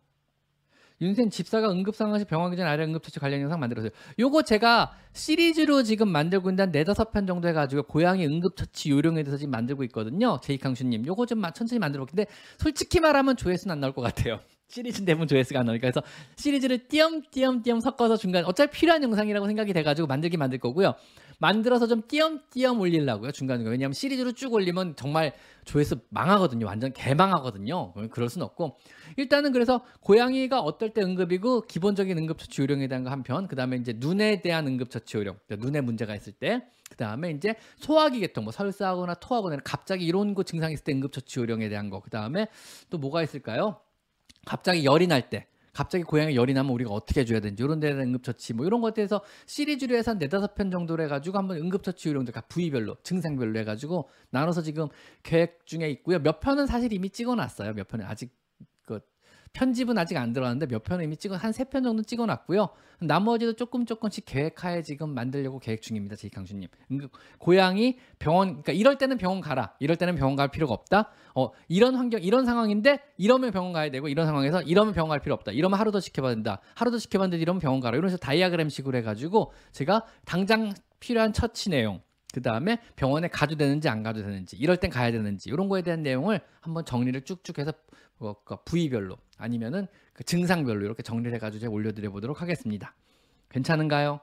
윤센 집사가 응급상황시 병원 기 전 아래 응급처치 관련 영상 만들었어요. 요거 제가 시리즈로 지금 만들고 있는 네다섯 편 정도 해가지고 고양이 응급처치 요령에 대해서 지금 만들고 있거든요. 제이강수님. 요거 좀 천천히 만들어 볼게요. 근데 솔직히 말하면 조회수는 안 나올 것 같아요. 시리즈 대부분 조회수가 안 나오니까. 그래서 시리즈를 띄엄띄엄띄엄 섞어서 중간 어차피 필요한 영상이라고 생각이 돼가지고 만들기 만들 거고요. 만들어서 좀 띄엄띄엄 올리려고요 중간에 왜냐하면 시리즈로 쭉 올리면 정말 조회수 망하거든요. 완전 개망하거든요. 그럴 순 없고. 일단은 그래서 고양이가 어떨 때 응급이고 기본적인 응급처치 요령에 대한 거 한편 그 다음에 이제 눈에 대한 응급처치 요령 그러니까 눈에 문제가 있을 때 그 다음에 이제 소화기 계통 뭐 설사하거나 토하거나 갑자기 이런 거 증상이 있을 때 응급처치 요령에 대한 거 그 다음에 또 뭐가 있을까요 갑자기 열이 날 때, 갑자기 고양이 열이 나면 우리가 어떻게 해줘야 되는지 이런 데는 응급처치 뭐 이런 것에 대해서 시리즈로 해서 한 네다섯 편 정도로 해가지고 한번 응급처치 요령들 각 부위별로 증상별로 해가지고 나눠서 지금 계획 중에 있고요. 몇 편은 사실 이미 찍어놨어요. 몇 편은 아직 편집은 아직 안 들어왔는데 몇 편을 이미 찍어 한 세 편 정도 찍어놨고요. 나머지도 조금 조금씩 계획하에 지금 만들려고 계획 중입니다. 제 강수님. 고양이 병원 그러니까 이럴 때는 병원 가라. 이럴 때는 병원 갈 필요가 없다. 어 이런 환경 이런 상황인데 이러면 병원 가야 되고 이런 상황에서 이러면 병원 갈 필요 없다. 이러면 하루 더 지켜봐야 된다. 하루 더 지켜봤는데 이러면 병원 가라. 식으로 다이아그램식으로 해가지고 제가 당장 필요한 처치 내용 그 다음에 병원에 가도 되는지 안 가도 되는지 이럴 땐 가야 되는지 이런 거에 대한 내용을 한번 정리를 쭉쭉 해서 뭐, 그 부위별로 아니면은 그 증상별로 이렇게 정리를 해가지고 제가 올려드려 보도록 하겠습니다. 괜찮은가요?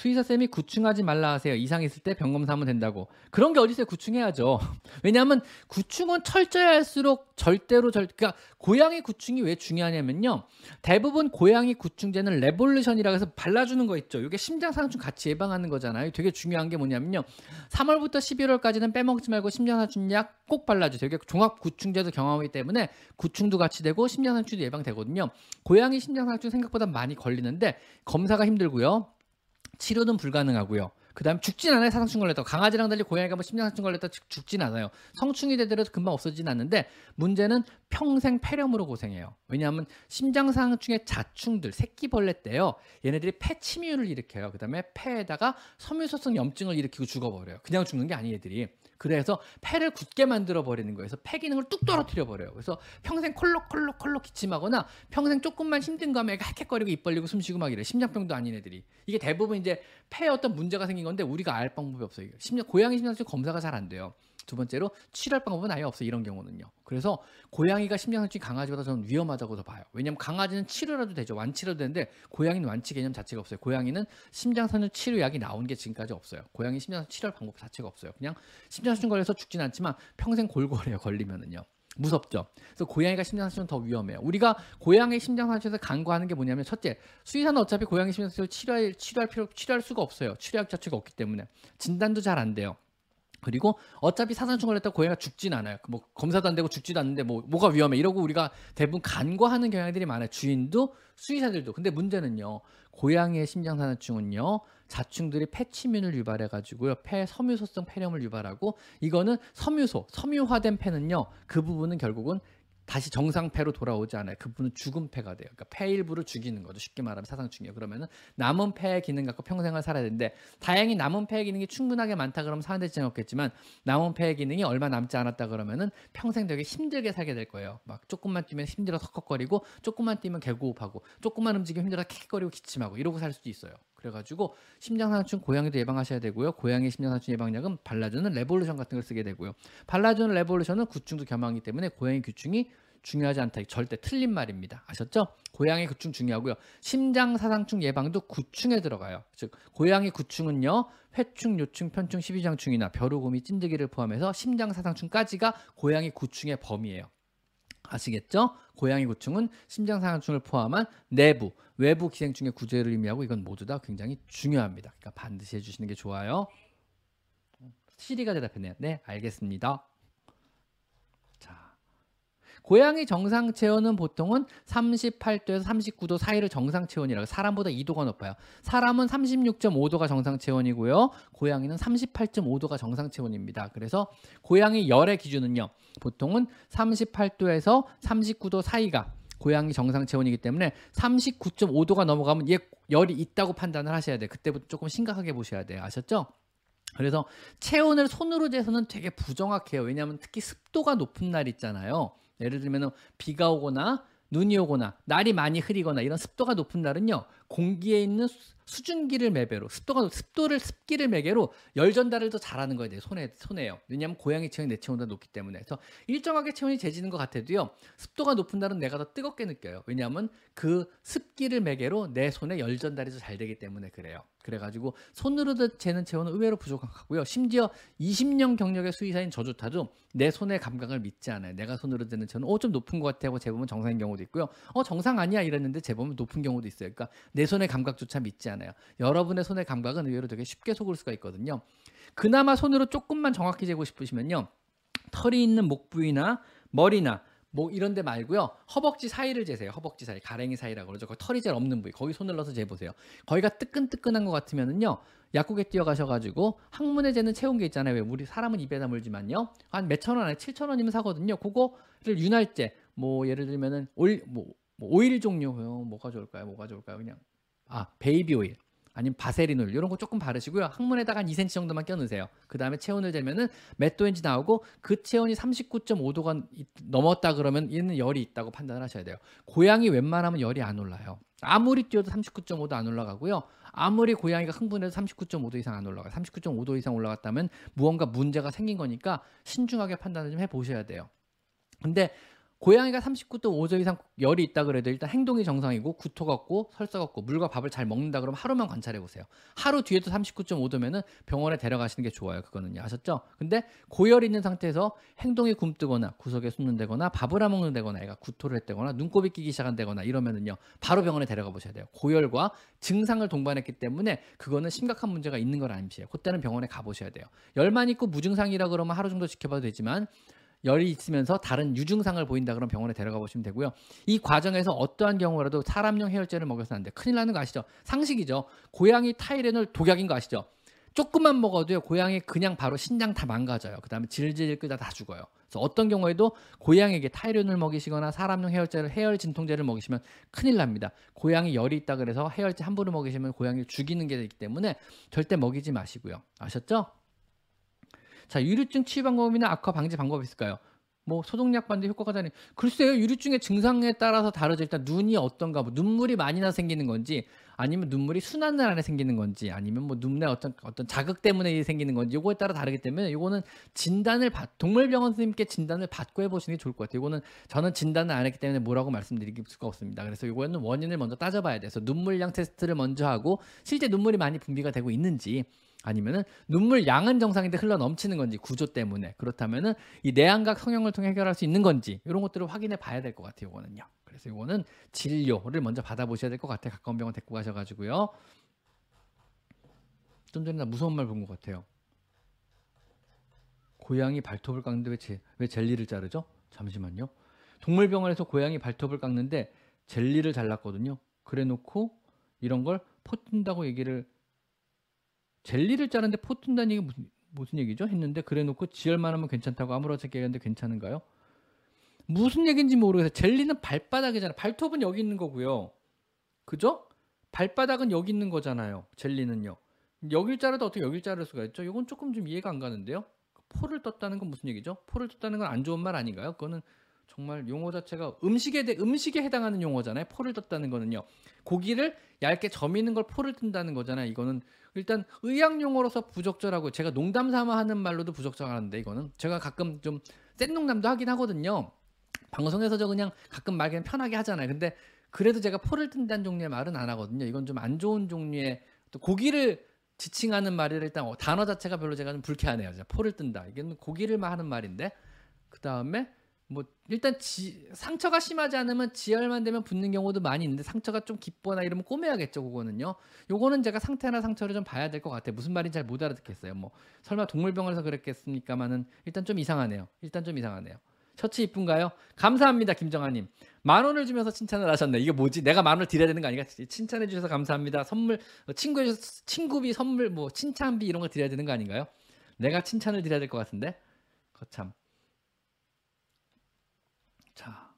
수의사 쌤이 구충하지 말라 하세요. 이상 있을 때 병 검사하면 된다고. 그런 게 어디 있어요? 구충해야죠. 왜냐하면 구충은 철저히 할수록 절대로 절 그러니까 고양이 구충이 왜 중요하냐면요. 대부분 고양이 구충제는 레볼루션이라고 해서 발라주는 거 있죠. 이게 심장사상충 같이 예방하는 거잖아요. 되게 중요한 게 뭐냐면요. 3월부터 11월까지는 빼먹지 말고 심장사상충 약 꼭 발라주세요. 이게 종합 구충제도 겸하기 때문에 구충도 같이 되고 심장사상충도 예방되거든요. 고양이 심장사상충 생각보다 많이 걸리는데 검사가 힘들고요. 치료는 불가능하고요. 그다음 죽진 않아요. 사상충 걸렸다. 강아지랑 달리 고양이가 뭐 심장사상충 걸렸다 죽진 않아요. 성충이 되더라도 금방 없어지진 않는데 문제는 평생 폐렴으로 고생해요. 왜냐하면 심장상충의 자충들 새끼벌레 때요. 얘네들이 폐침유를 일으켜요. 그다음에 폐에다가 섬유소성 염증을 일으키고 죽어버려요. 그냥 죽는 게 아니 애들이. 그래서 폐를 굳게 만들어 버리는 거예요. 그래서 폐 기능을 뚝 떨어뜨려 버려요. 그래서 평생 콜록콜록콜록 기침하거나 평생 조금만 힘든 애가 헥헥거리고 입 벌리고 숨 쉬고 막 이래. 심장병도 아닌 애들이. 이게 대부분 이제 폐에 어떤 문제가 생긴 건데 우리가 알 방법이 없어요. 심장 고양이 심장수 검사가 잘 안 돼요. 두 번째로 치료할 방법은 아예 없어요. 이런 경우는요. 그래서 고양이가 심장상충 강아지보다 저는 위험하다고도 봐요. 왜냐하면 강아지는 치료라도 되죠. 완치라도 되는데 고양이는 완치 개념 자체가 없어요. 고양이는 심장상충 치료약이 나온 게 지금까지 없어요. 고양이 심장상충 치료할 방법 자체가 없어요. 그냥 심장상충 걸려서 죽진 않지만 평생 골골해요. 걸리면은요. 무섭죠. 그래서 고양이가 심장상충은 더 위험해요. 우리가 고양이 심장상충에서 간과하는 게 뭐냐면 첫째, 수의사는 어차피 고양이 심장상충을 치료할 치료할 필요 치료할 수가 없어요. 치료약 자체가 없기 때문에 진단도 잘 안 돼요. 그리고 어차피 사상충 걸렸다 고양이가 죽진 않아요. 뭐 검사도 안 되고 죽지도 않는데 뭐 뭐가 위험해 이러고 우리가 대부분 간과하는 경향들이 많아요. 주인도 수의사들도. 근데 문제는요. 고양이의 심장 사상충은요. 자충들이 폐치민을 유발해 가지고요. 폐 섬유소성 폐렴을 유발하고 이거는 섬유소, 섬유화된 폐는요. 그 부분은 결국은 다시 정상폐로 돌아오지 않아요. 그분은 죽은 폐가 돼요. 그러니까 폐 일부를 죽이는 거죠. 쉽게 말하면 사상충이에요. 그러면은 남은 폐의 기능 갖고 평생을 살아야 되는데 다행히 남은 폐의 기능이 충분하게 많다 그러면 사는 데 지장 없겠지만 남은 폐의 기능이 얼마 남지 않았다 그러면은 평생 되게 힘들게 살게 될 거예요. 막 조금만 뛰면 힘들어 턱턱거리고 조금만 뛰면 개구호흡하고 조금만 움직이면 힘들어 켁켁거리고 기침하고 이러고 살 수도 있어요. 그래가지고 심장사상충 고양이도 예방하셔야 되고요. 고양이 심장사상충 예방약은 발라주는 레볼루션 같은 걸 쓰게 되고요. 발라주는 레볼루션은 구충도 겸하기 때문에 고양이 구충이 중요하지 않다. 절대 틀린 말입니다. 아셨죠? 고양이 구충 중요하고요. 심장 사상충 예방도 구충에 들어가요. 즉 고양이 구충은요. 회충, 요충, 편충, 십이장충이나 벼루고미, 찐득이를 포함해서 심장 사상충까지가 고양이 구충의 범위예요. 아시겠죠? 고양이 구충은 심장 사상충을 포함한 내부, 외부 기생충의 구제를 의미하고 이건 모두 다 굉장히 중요합니다. 그러니까 반드시 해주시는 게 좋아요. 시리가 대답했네요. 네, 알겠습니다. 고양이 정상 체온은 보통은 38도에서 39도 사이를 정상 체온이라고 사람보다 2도가 높아요. 사람은 36.5도가 정상 체온이고요. 고양이는 38.5도가 정상 체온입니다. 그래서 고양이 열의 기준은요. 보통은 38도에서 39도 사이가 고양이 정상 체온이기 때문에 39.5도가 넘어가면 얘 열이 있다고 판단을 하셔야 돼요. 그때부터 조금 심각하게 보셔야 돼요. 아셨죠? 그래서 체온을 손으로 재서는 되게 부정확해요. 왜냐하면 특히 습도가 높은 날 있잖아요. 예를 들면 비가 오거나 눈이 오거나 날이 많이 흐리거나 이런 습도가 높은 날은요 공기에 있는 수증기를 매개로 습도가 습도를 습기를 매개로 열 전달을 더 잘하는 거예요 내 손에 손에요 왜냐하면 고양이 체온이 내 체온보다 높기 때문에 그래서 일정하게 체온이 재지는 것 같아도요 습도가 높은 날은 내가 더 뜨겁게 느껴요 왜냐하면 그 습기를 매개로 내 손에 열 전달이 더 잘 되기 때문에 그래요 그래가지고 손으로 재는 체온은 의외로 부족하고요. 심지어 20년 경력의 수의사인 저조차도 내 손의 감각을 믿지 않아요. 내가 손으로 재는 체온은 어 좀 높은 것 같아 하고 재보면 정상인 경우도 있고요. 어 정상 아니야 이랬는데 재보면 높은 경우도 있어요. 그러니까 내 손의 감각조차 믿지 않아요. 여러분의 손의 감각은 의외로 되게 쉽게 속을 수가 있거든요. 그나마 손으로 조금만 정확히 재고 싶으시면요. 털이 있는 목 부위나 머리나 뭐 이런 데 말고요. 허벅지 사이를 재세요. 허벅지 사이, 가랭이 사이라고 그러죠. 거기 털이 잘 없는 부위. 거기 손을 넣어서 재보세요. 거기가 뜨끈뜨끈한 것 같으면은요. 약국에 뛰어가셔가지고 항문에 재는 체온계 있잖아요. 왜 우리 사람은 입에다 물지만요. 한 몇천 원, 안에 칠천 원이면 사거든요. 그거를 윤활제, 뭐 예를 들면은 오일, 뭐, 뭐 오일 종류, 뭐가 좋을까요? 뭐가 좋을까요? 그냥 아 베이비 오일. 아니면 바세린올 이런 거 조금 바르시고요. 항문에다가 한 2cm 정도만 껴넣으세요. 그 다음에 체온을 재면은 몇 도인지 나오고 그 체온이 39.5도가 넘었다 그러면 얘는 열이 있다고 판단을 하셔야 돼요. 고양이 웬만하면 열이 안 올라요. 아무리 뛰어도 39.5도 안 올라가고요. 아무리 고양이가 흥분해도 39.5도 이상 안 올라가요. 39.5도 이상 올라갔다면 무언가 문제가 생긴 거니까 신중하게 판단을 좀 해보셔야 돼요. 근데 고양이가 39.5도 이상 열이 있다 그래도 일단 행동이 정상이고 구토가 없고 설사가 없고 물과 밥을 잘 먹는다 그러면 하루만 관찰해 보세요. 하루 뒤에도 39.5도면은 병원에 데려가시는 게 좋아요. 그거는요. 아셨죠? 근데 고열이 있는 상태에서 행동이 굼뜨거나 구석에 숨는다거나 밥을 안 먹는다거나 애가 구토를 했다거나 눈곱이 끼기 시작한다거나 이러면은요. 바로 병원에 데려가 보셔야 돼요. 고열과 증상을 동반했기 때문에 그거는 심각한 문제가 있는 건 아니시에요. 그때는 병원에 가 보셔야 돼요. 열만 있고 무증상이라 그러면 하루 정도 지켜봐도 되지만 열이 있으면서 다른 유증상을 보인다 그러면 병원에 데려가 보시면 되고요. 이 과정에서 어떠한 경우라도 사람용 해열제를 먹여서는 안 돼. 큰일 나는 거 아시죠? 상식이죠. 고양이 타이레놀 독약인 거 아시죠? 조금만 먹어도요. 고양이 그냥 바로 신장 다 망가져요. 그다음에 질질 끄다 다 죽어요. 그래서 어떤 경우에도 고양이에게 타이레놀 먹이시거나 사람용 해열제를 해열 진통제를 먹이시면 큰일 납니다. 고양이 열이 있다 그래서 해열제 함부로 먹이시면 고양이를 죽이는 게 되기 때문에 절대 먹이지 마시고요. 아셨죠? 자, 유류증 치유 방법이나 악화 방지 방법이 있을까요? 뭐 소독약 반대 효과가 다니 글쎄요 유류증의 증상에 따라서 다르죠. 일단 눈이 어떤가 뭐 눈물이 많이 나 생기는 건지 아니면 눈물이 순환을 안에 생기는 건지 아니면 뭐 눈에 어떤 어떤 자극 때문에 생기는 건지 요거에 따라 다르기 때문에 요거는 진단을 받 동물병원 선생님께 진단을 받고 해보시는 게 좋을 것 같아요. 요거는 저는 진단을 안 했기 때문에 뭐라고 말씀드릴 수가 없습니다. 그래서 요거는 원인을 먼저 따져봐야 돼서 눈물량 테스트를 먼저 하고 실제 눈물이 많이 분비가 되고 있는지 아니면은 눈물 양은 정상인데 흘러 넘치는 건지 구조 때문에 그렇다면은 이 내안각 성형을 통해 해결할 수 있는 건지 이런 것들을 확인해 봐야 될 것 같아요. 이거는요. 그래서 이거는 진료를 먼저 받아보셔야 될 것 같아요. 가까운 병원 데리고 가셔가지고요. 좀 전에 나 무서운 말 본 것 같아요. 고양이 발톱을 깎는데 왜, 제, 왜 젤리를 자르죠? 잠시만요. 동물병원에서 고양이 발톱을 깎는데 젤리를 잘랐거든요. 그래 놓고 이런 걸 포튼다고 얘기를 젤리를 짜는데 포튼다는 얘기 무슨 무슨 얘기죠? 했는데 그래 놓고 지혈만 하면 괜찮다고 아무렇지 않게 했는데 괜찮은가요? 무슨 얘기인지 모르겠어요. 젤리는 발바닥이잖아요. 발톱은 여기 있는 거고요. 그죠? 발바닥은 여기 있는 거잖아요. 젤리는요. 여길 자르다 어떻게 여길 자를 수가 있죠? 이건 조금 좀 이해가 안 가는데요. 포를 떴다는 건 무슨 얘기죠? 포를 떴다는 건 안 좋은 말 아닌가요? 그거는 정말 용어 자체가 음식에 대, 음식에 해당하는 용어잖아요. 포를 떴다는 거는요. 고기를 얇게 점이는 걸 포를 뜬다는 거잖아요. 이거는 일단 의학 용어로서 부적절하고 제가 농담 삼아 하는 말로도 부적절한데 이거는 제가 가끔 좀 센 농담도 하긴 하거든요. 방송에서 저 그냥 가끔 말 그냥 편하게 하잖아요. 근데 그래도 제가 포를 뜬다는 종류의 말은 안 하거든요. 이건 좀 안 좋은 종류의 또 고기를 지칭하는 말이라 일단 어, 단어 자체가 별로 제가 좀 불쾌하네요. 포를 뜬다. 이게 고기를 하는 말인데 그 다음에 뭐 일단 지, 상처가 심하지 않으면 지혈만 되면 붓는 경우도 많이 있는데 상처가 좀 깊거나 이러면 꼬매야겠죠 그거는요. 요거는 제가 상태나 상처를 좀 봐야 될 것 같아요. 무슨 말인지 잘 못 알아듣겠어요. 뭐 설마 동물병원에서 그랬겠습니까마는 일단 좀 이상하네요. 일단 좀 이상하네요. 셔츠 이쁜가요? 감사합니다 김정아님. 만 원을 주면서 칭찬을 하셨네. 이게 뭐지? 내가 만 원을 드려야 되는 거 아닌가? 칭찬해 주셔서 감사합니다. 선물 친구 해주셔서 친구비 선물 뭐 칭찬비 이런 거 드려야 되는 거 아닌가요? 내가 칭찬을 드려야 될 것 같은데? 거참 자,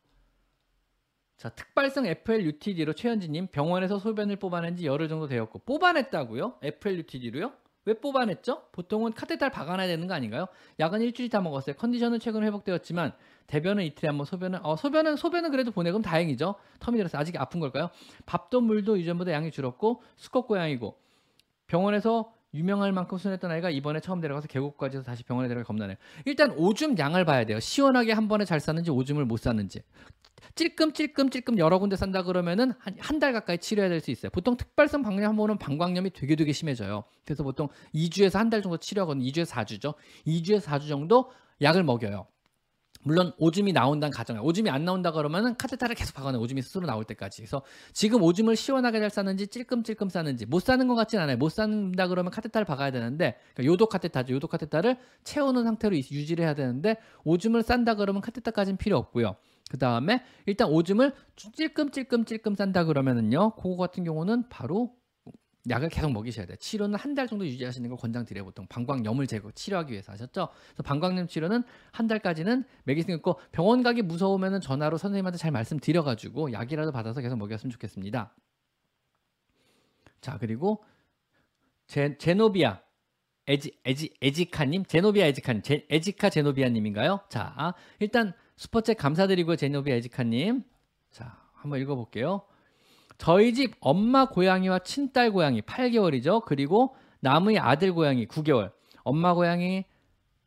자 특발성 FLUTD로 최현진님 병원에서 소변을 뽑아낸 지 열흘 정도 되었고 뽑아냈다고요? FLUTD로요? 왜 뽑아냈죠? 보통은 카테탈 박아놔야 되는 거 아닌가요? 약은 일주일 다 먹었어요. 컨디션은 최근 회복되었지만 대변은 이틀에 한 번, 소변은 어 소변은 소변은 그래도 보내고 다행이죠. 터미널에서 아직 아픈 걸까요? 밥도 물도 이전보다 양이 줄었고 수컷 고양이고 병원에서 유명할 만큼 순했던 아이가 이번에 처음 데려가서 계곡까지 해서 다시 병원에 데려가 겁나네요. 일단 오줌 양을 봐야 돼요. 시원하게 한 번에 잘 쌌는지 오줌을 못 쌌는지. 찔끔찔끔찔끔 여러 군데 산다 그러면은 한달 가까이 치료해야 될 수 있어요. 보통 특발성 방광염 한 번은 방광염이 되게 되게 심해져요. 그래서 보통 2주에서 한 달 정도 치료하거든요. 2주에서 4주죠. 2주에서 4주 정도 약을 먹여요. 물론 오줌이 나온다는 가정에 오줌이 안 나온다 그러면은 카테타를 계속 박아내 오줌이 스스로 나올 때까지. 그래서 지금 오줌을 시원하게 잘 싸는지 찔끔찔끔 싸는지 못 싸는 것 같진 않아요. 못 싸는다 그러면 카테타를 박아야 되는데 그러니까 요도 카테타죠. 요도 카테타를 채우는 상태로 유지를 해야 되는데 오줌을 싼다 그러면 카테타까지는 필요 없고요. 그 다음에 일단 오줌을 찔끔찔끔찔끔 싼다 그러면은요 그거 같은 경우는 바로 약을 계속 먹이셔야 돼요. 치료는 한 달 정도 유지하시는 걸 권장드려요. 보통 방광염을 제거 치료하기 위해서 하셨죠. 그래서 방광염 치료는 한 달까지는 수 있고 병원 가기 무서우면 전화로 선생님한테 잘 말씀드려가지고 약이라도 받아서 계속 먹였으면 좋겠습니다. 자 그리고 제, 제노비아 에지 에지 에지카님 제노비아 에지카님 제, 에지카 제노비아님인가요? 자 일단 슈퍼챗 감사드리고 제노비아 에지카님 자 한번 읽어볼게요. 저희 집 엄마 고양이와 친딸 고양이 8개월이죠. 그리고 남의 아들 고양이 9개월. 엄마 고양이,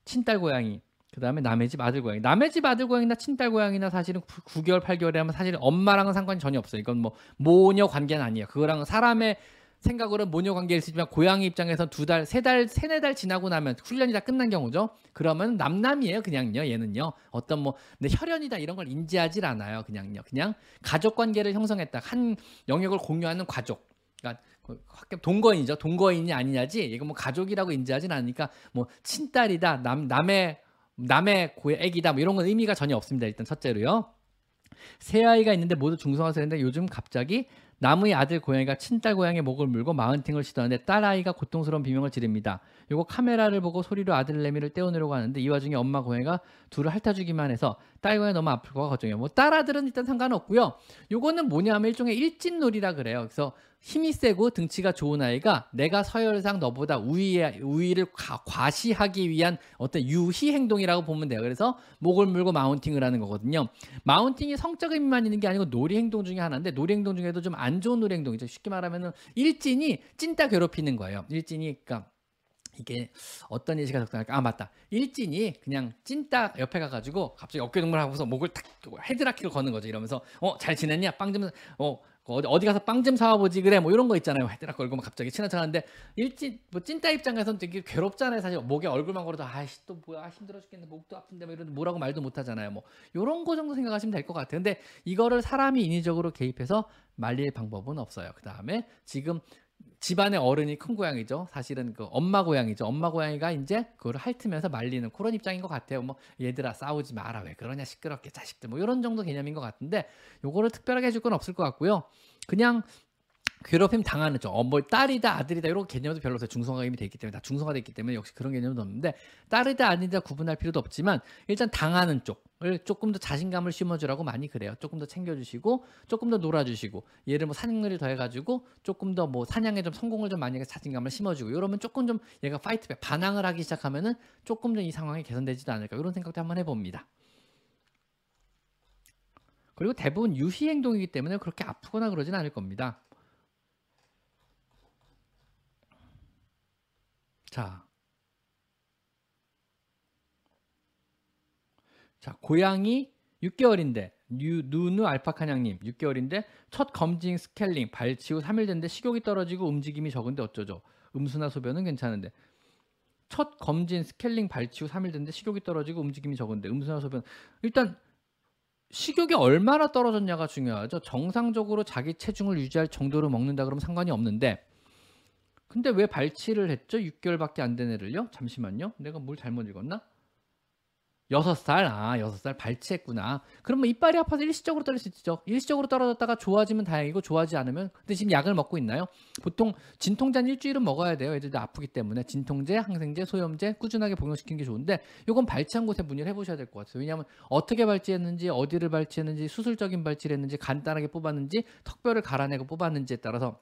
친딸 고양이. 그 다음에 남의 집 아들 고양이. 남의 집 아들 고양이나 친딸 고양이나 사실은 9, 개월 8개월에 하면 사실 엄마랑은 상관이 전혀 없어요. 이건 뭐 모녀 관계는 아니에요. 그거랑 사람의 생각으로는 모녀 관계일 수 있지만 고양이 입장에서 두 달, 세 달, 세네 달 지나고 나면 훈련이 다 끝난 경우죠. 그러면 남남이에요. 그냥요. 얘는요. 어떤 뭐 내 혈연이다 이런 걸 인지하질 않아요. 그냥요. 그냥 가족 관계를 형성했다. 한 영역을 공유하는 가족. 그러니까 학교 동거인이죠. 동거인이 아니냐지. 이거 뭐 가족이라고 인지하진 않으니까 뭐 친딸이다. 남 남의 남의 고 애기다. 뭐 이런 건 의미가 전혀 없습니다. 일단 첫째로요. 세 아이가 있는데 모두 중성화세인데 요즘 갑자기 나무의 아들 고양이가 친딸 고양이 목을 물고 마운팅을 시도하는데 딸 아이가 고통스러운 비명을 지릅니다. 요거 카메라를 보고 소리로 아들 내미를 떼어내려고 하는데 이 와중에 엄마 고양이가 둘을 핥아주기만 해서 딸 고양이 너무 아플 거가 걱정해요. 뭐 딸 아들은 일단 상관없고요. 요거는 뭐냐면 일종의 일진놀이라 그래요. 그래서 힘이 세고 등치가 좋은 아이가 내가 서열상 너보다 우위에 우위를 과, 시하기 위한 어떤 유희 행동이라고 보면 돼요. 그래서 목을 물고 마운팅을 하는 거거든요. 마운팅이 성적 의미만 있는 게 아니고 놀이 행동 중에 하나인데 놀이 행동 중에도 좀 안 좋은 놀이 행동이죠. 쉽게 말하면은 일진이 찐따 괴롭히는 거예요. 일진이 그러니까 이게 어떤 예시가 적당할까? 아 맞다. 일진이 그냥 찐따 옆에 가가지고 갑자기 어깨 동무를 하고서 목을 탁 헤드라키를 거는 거죠. 이러면서 어 잘 지냈냐? 빵 좀 어 어디, 어디 가서 빵 좀 사와보지? 그래. 뭐 이런 거 있잖아요. 헤드락 걸고 갑자기 친한 척하는데 일진 뭐 찐따 입장에서는 되게 괴롭잖아요. 사실 목에 얼굴만 걸어도 아씨 또 뭐야? 힘들어 죽겠네. 목도 아픈데. 뭐 이런 뭐라고 말도 못하잖아요. 뭐 이런 거 정도 생각하시면 될 것 같아요. 근데 이거를 사람이 인위적으로 개입해서 말릴 방법은 없어요. 그 다음에 지금 집안의 어른이 큰 고양이죠. 사실은 그 엄마 고양이죠. 엄마 고양이가 이제 그걸 핥으면서 말리는 그런 입장인 것 같아요. 뭐 얘들아 싸우지 마라 왜 그러냐 시끄럽게 자식들 뭐 이런 정도 개념인 것 같은데 요거를 특별하게 해줄 건 없을 것 같고요. 그냥 괴롭힘 당하는 쪽, 어, 뭐 딸이다 아들이다 이런 개념도 별로 없어요. 중성화가 이미 돼 있기 때문에 다 중성화돼 있기 때문에 역시 그런 개념도 없는데 딸이다 아니다 구분할 필요도 없지만 일단 당하는 쪽을 조금 더 자신감을 심어주라고 많이 그래요. 조금 더 챙겨주시고 조금 더 놀아주시고 얘를 뭐 사냥놀이 더 해가지고 조금 더 뭐 사냥에 좀 성공을 좀 많이 해서 자신감을 심어주고 이러면 조금 좀 얘가 fight back 반항을 하기 시작하면은 조금 더 이 상황이 개선되지도 않을까 이런 생각도 한번 해봅니다. 그리고 대부분 유희 행동이기 때문에 그렇게 아프거나 그러진 않을 겁니다. 자. 자, 고양이 6개월인데 뉴, 누누 알파카냥님 6개월인데 첫 검진 스케일링 발치 후 3일 됐는데 식욕이 떨어지고 움직임이 적은데 어쩌죠? 음수나 소변은 괜찮은데 첫 검진 스케일링 발치 후 3일 됐는데 식욕이 떨어지고 움직임이 적은데 음수나 소변 일단 식욕이 얼마나 떨어졌냐가 중요하죠. 정상적으로 자기 체중을 유지할 정도로 먹는다 그러면 상관이 없는데 근데 왜 발치를 했죠? 6개월밖에 안 된 애를요? 잠시만요. 내가 뭘 잘못 읽었나? 6살, 아, 6살 발치했구나. 그러면 이빨이 아파서 일시적으로 떨어질 수 있죠. 일시적으로 떨어졌다가 좋아지면 다행이고, 좋아하지 않으면, 근데 지금 약을 먹고 있나요? 보통 진통제 한 일주일은 먹어야 돼요. 애들도 아프기 때문에. 진통제, 항생제, 소염제 꾸준하게 복용시키는 게 좋은데, 요건 발치한 곳에 문의를 해보셔야 될 것 같아요. 왜냐하면 어떻게 발치했는지, 어디를 발치했는지, 수술적인 발치를 했는지, 간단하게 뽑았는지, 턱뼈를 갈아내고 뽑았는지에 따라서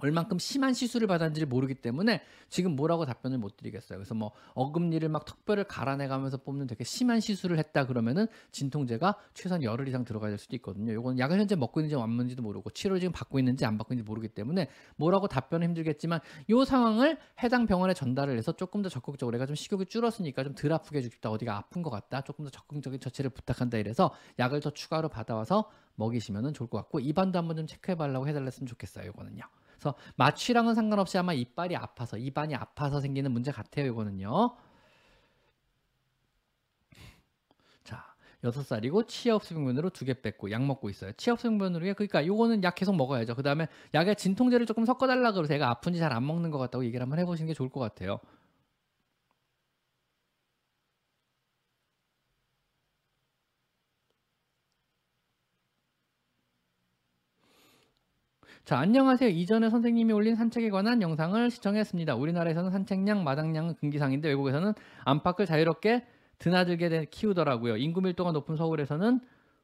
얼만큼 심한 시술을 받았는지 모르기 때문에 지금 뭐라고 답변을 못 드리겠어요. 그래서 뭐 어금니를 막 턱뼈를 갈아내가면서 뽑는 되게 심한 시술을 했다 그러면은 진통제가 최소한 열흘 이상 들어가야 될 수도 있거든요. 요건 약을 현재 먹고 있는지 안 먹는지도 모르고 치료를 지금 받고 있는지 안 받고 있는지 모르기 때문에 뭐라고 답변은 힘들겠지만 요 상황을 해당 병원에 전달을 해서 조금 더 적극적으로 내가 좀 식욕이 줄었으니까 좀 덜 아프게 해주고 싶다. 어디가 아픈 것 같다. 조금 더 적극적인 처치를 부탁한다 이래서 약을 더 추가로 받아와서 먹이시면 좋을 것 같고 입안도 한번 좀 체크해 달라고 해달랬으면 좋겠어요. 이거는요. 그래서 마취랑은 상관없이 아마 이빨이 아파서 입안이 아파서 생기는 문제 같아요. 이거는요. 자, 여섯 살이고 치아흡수병변으로 두 개 뺐고 약 먹고 있어요. 치아흡수병변으로 그러니까 요거는 약 계속 먹어야죠. 그다음에 약에 진통제를 조금 섞어 달라 그러고 제가 아픈지 잘 안 먹는 것 같다고 얘기를 한번 해 보시는 게 좋을 것 같아요. 자, 안녕하세요. 이전에 선생님이 올린 산책에 관한 영상을 시청했습니다. 우리나라에서는 산책량, 마당량은 금기상인데 외국에서는 안팎을 자유롭게 드나들게 키우더라고요. 인구 밀도가 높은 서울에서는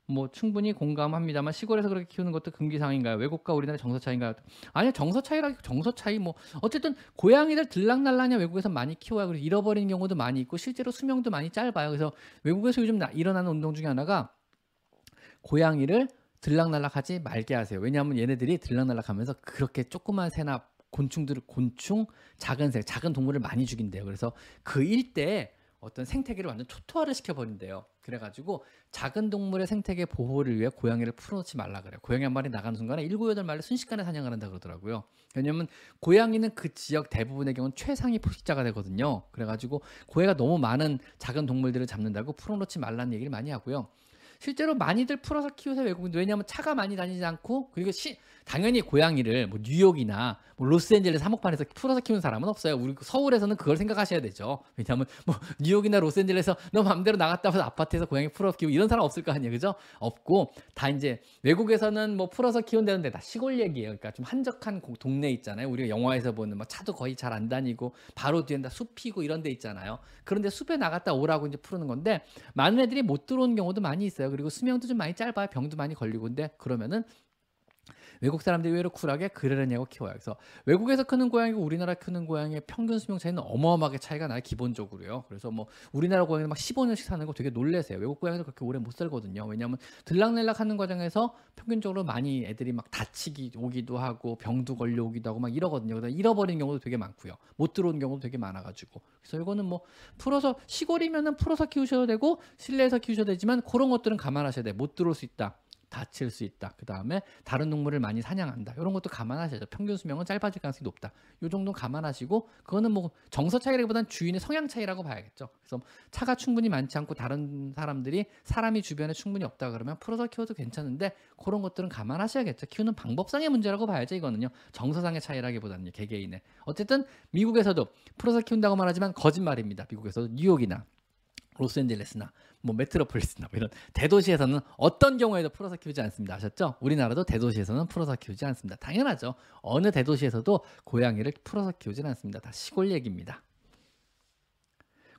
뭐 충분히 공감합니다만 시골에서 그렇게 키우는 것도 금기상인가요? 외국과 우리나라 정서 차이인가요? 아니요 정서 차이라 정서 차이 뭐 어쨌든 고양이들 들락날락냐 외국에서 많이 키워야 그리고 잃어버리는 경우도 많이 있고 실제로 수명도 많이 짧아요. 그래서 외국에서 요즘 일어나는 운동 중에 하나가 고양이를 들락날락하지 말게 하세요. 왜냐하면 얘네들이 들락날락하면서 그렇게 조그만 새나 곤충들을 곤충 작은 새 작은 동물을 많이 죽인대요. 그래서 그 일대에 어떤 생태계를 완전 초토화를 시켜버린대요. 그래가지고 작은 동물의 생태계 보호를 위해 고양이를 풀어놓지 말라 그래요. 고양이 한 마리 나가는 순간에 일곱 여덟 마리 순식간에 사냥을 한다 그러더라고요. 왜냐면 고양이는 그 지역 대부분의 경우는 최상위 포식자가 되거든요. 그래가지고 고양이가 너무 많은 작은 동물들을 잡는다고 풀어놓지 말라는 얘기를 많이 하고요. 실제로 많이들 풀어서 키우세요 외국인들 왜냐하면 차가 많이 다니지 않고 그리고 시, 당연히 고양이를 뭐 뉴욕이나 뭐 로스앤젤레스 한복판에서 풀어서 키우는 사람은 없어요. 우리 서울에서는 그걸 생각하셔야 되죠. 왜냐하면 뭐 뉴욕이나 로스앤젤레스에서 너 마음대로 나갔다 와서 아파트에서 고양이 풀어서 키우고 이런 사람 없을 거 아니에요, 그죠? 없고 다 이제 외국에서는 뭐 풀어서 키운다는데 다 시골 얘기예요. 그러니까 좀 한적한 동네 있잖아요. 우리가 영화에서 보는 막 차도 거의 잘 안 다니고 바로 뒤엔 다 숲이고 이런 데 있잖아요. 그런데 숲에 나갔다 오라고 이제 푸는 건데 많은 애들이 못 들어오는 경우도 많이 있어요. 그리고 수명도 좀 많이 짧아요. 병도 많이 걸리고 근데 그러면은 외국 사람들이 의외로 쿨하게 그러려냐고 키워요. 그래서 외국에서 크는 고양이고 우리나라 크는 고양이의 평균 수명 차이는 어마어마하게 차이가 나요. 기본적으로요. 그래서 뭐 우리나라 고양이는 막 15년씩 사는 거 되게 놀래세요. 외국 고양이는 그렇게 오래 못 살거든요. 왜냐하면 들락날락 하는 과정에서 평균적으로 많이 애들이 막 다치기 오기도 하고 병도 걸려오기도 하고 막 이러거든요. 그래서 잃어버리는 경우도 되게 많고요. 못 들어오는 경우도 되게 많아가지고. 그래서 이거는 뭐 풀어서 시골이면은 풀어서 키우셔도 되고 실내에서 키우셔도 되지만 그런 것들은 감안하셔야 돼. 못 들어올 수 있다. 다칠 수 있다. 그 다음에 다른 동물을 많이 사냥한다. 이런 것도 감안하셔야죠. 평균 수명은 짧아질 가능성이 높다. 이 정도 감안하시고 그거는 뭐 정서 차이라기보다는 주인의 성향 차이라고 봐야겠죠. 그래서 차가 충분히 많지 않고 다른 사람들이 사람이 주변에 충분히 없다 그러면 풀어서 키워도 괜찮은데 그런 것들은 감안하셔야겠죠. 키우는 방법상의 문제라고 봐야죠. 이거는요. 정서상의 차이라기보다는 개개인의. 어쨌든 미국에서도 풀어서 키운다고 말하지만 거짓말입니다. 미국에서도 뉴욕이나 로스앤젤레스나 뭐 메트로폴리스나 뭐 이런 대도시에서는 어떤 경우에도 풀어서 키우지 않습니다. 아셨죠? 우리나라도 대도시에서는 풀어서 키우지 않습니다. 당연하죠. 어느 대도시에서도 고양이를 풀어서 키우지는 않습니다. 다 시골 얘기입니다.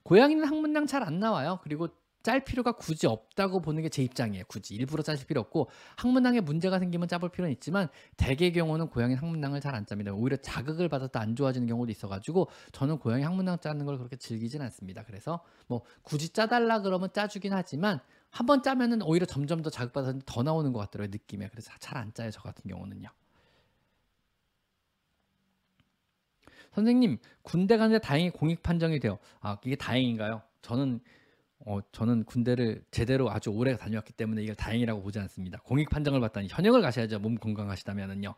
고양이는 항문낭 잘안 나와요. 그리고 짤 필요가 굳이 없다고 보는 게 제 입장이에요. 굳이 일부러 짜실 필요 없고 항문낭에 문제가 생기면 짜볼 필요는 있지만 대개 경우는 고양이 항문낭을 잘 안 짭니다. 오히려 자극을 받아서 안 좋아지는 경우도 있어가지고 저는 고양이 항문낭 짜는 걸 그렇게 즐기진 않습니다. 그래서 뭐 굳이 짜달라 그러면 짜주긴 하지만 한 번 짜면은 오히려 점점 더 자극받아서 더 나오는 것 같더라고요 느낌에 그래서 잘 안 짜요 저 같은 경우는요. 선생님 군대 가는데 다행히 공익 판정이 돼요. 아 이게 다행인가요? 저는 어, 저는 군대를 제대로 아주 오래 다녀왔기 때문에 이걸 다행이라고 보지 않습니다. 공익 판정을 받다니 현역을 가셔야죠. 몸 건강하시다면은요.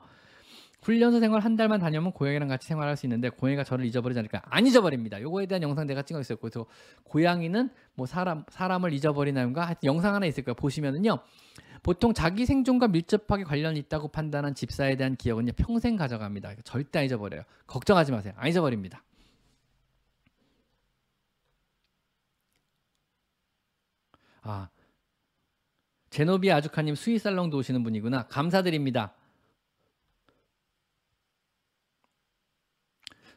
훈련소 생활 한 달만 다녀면 고양이랑 같이 생활할 수 있는데 고양이가 저를 잊어버리지 않을까? 안 잊어버립니다. 요거에 대한 영상 내가 찍어 있어요. 그래서 고양이는 뭐 사람 사람을 잊어버리나요가 영상 하나 있을 거예요. 보시면은요. 보통 자기 생존과 밀접하게 관련이 있다고 판단한 집사에 대한 기억은요 평생 가져갑니다. 절대 안 잊어버려요. 걱정하지 마세요. 안 잊어버립니다. 아, 제노비아 아주카님 수의살롱도 오시는 분이구나. 감사드립니다.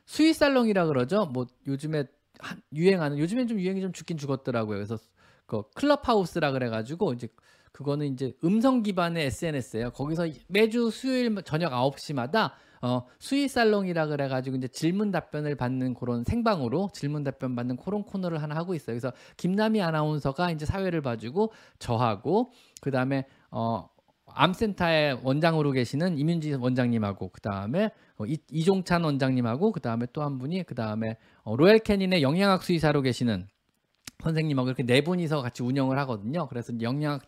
수의살롱이라 그러죠. 뭐 요즘에 유행하는 요즘엔 좀 유행이 좀 죽긴 죽었더라고요. 그래서 그 클럽하우스라 그래가지고 이제 그거는 이제 음성 기반의 SNS예요. 거기서 매주 수요일 저녁 9시마다 어, 수의 살롱이라 그래가지고 이제 질문 답변을 받는 그런 생방으로 질문 답변 받는 그런 코너를 하나 하고 있어요. 그래서 김남희 아나운서가 이제 사회를 봐주고 저하고 그 다음에 어 암센터의 원장으로 계시는 이민지 원장님하고 그 다음에 어, 이종찬 원장님하고 그 다음에 또 한 분이 그 다음에 어, 로얄 캐닌의 영양학 수의사로 계시는 선생님하고 이렇게 네 분이서 같이 운영을 하거든요. 그래서 영양학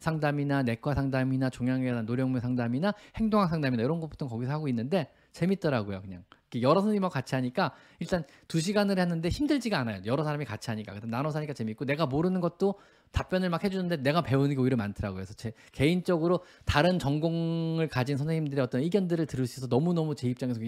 상담이나 내과 상담이나 종양외나 노령물 상담이나 행동학 상담이나 이런 것부터 거기서 하고 있는데 재밌더라고요. 그냥 여러 선생님하고 같이 하니까 일단 두 시간을 했는데 힘들지가 않아요. 여러 사람이 같이 하니까 나눠서 하니까 재밌고 내가 모르는 것도 답변을 막 해주는데 내가 배우는 게 오히려 많더라고요. 그래서 제 개인적으로 다른 전공을 가진 선생님들의 어떤 의견들을 들을 수 있어서 너무너무 제 입장에서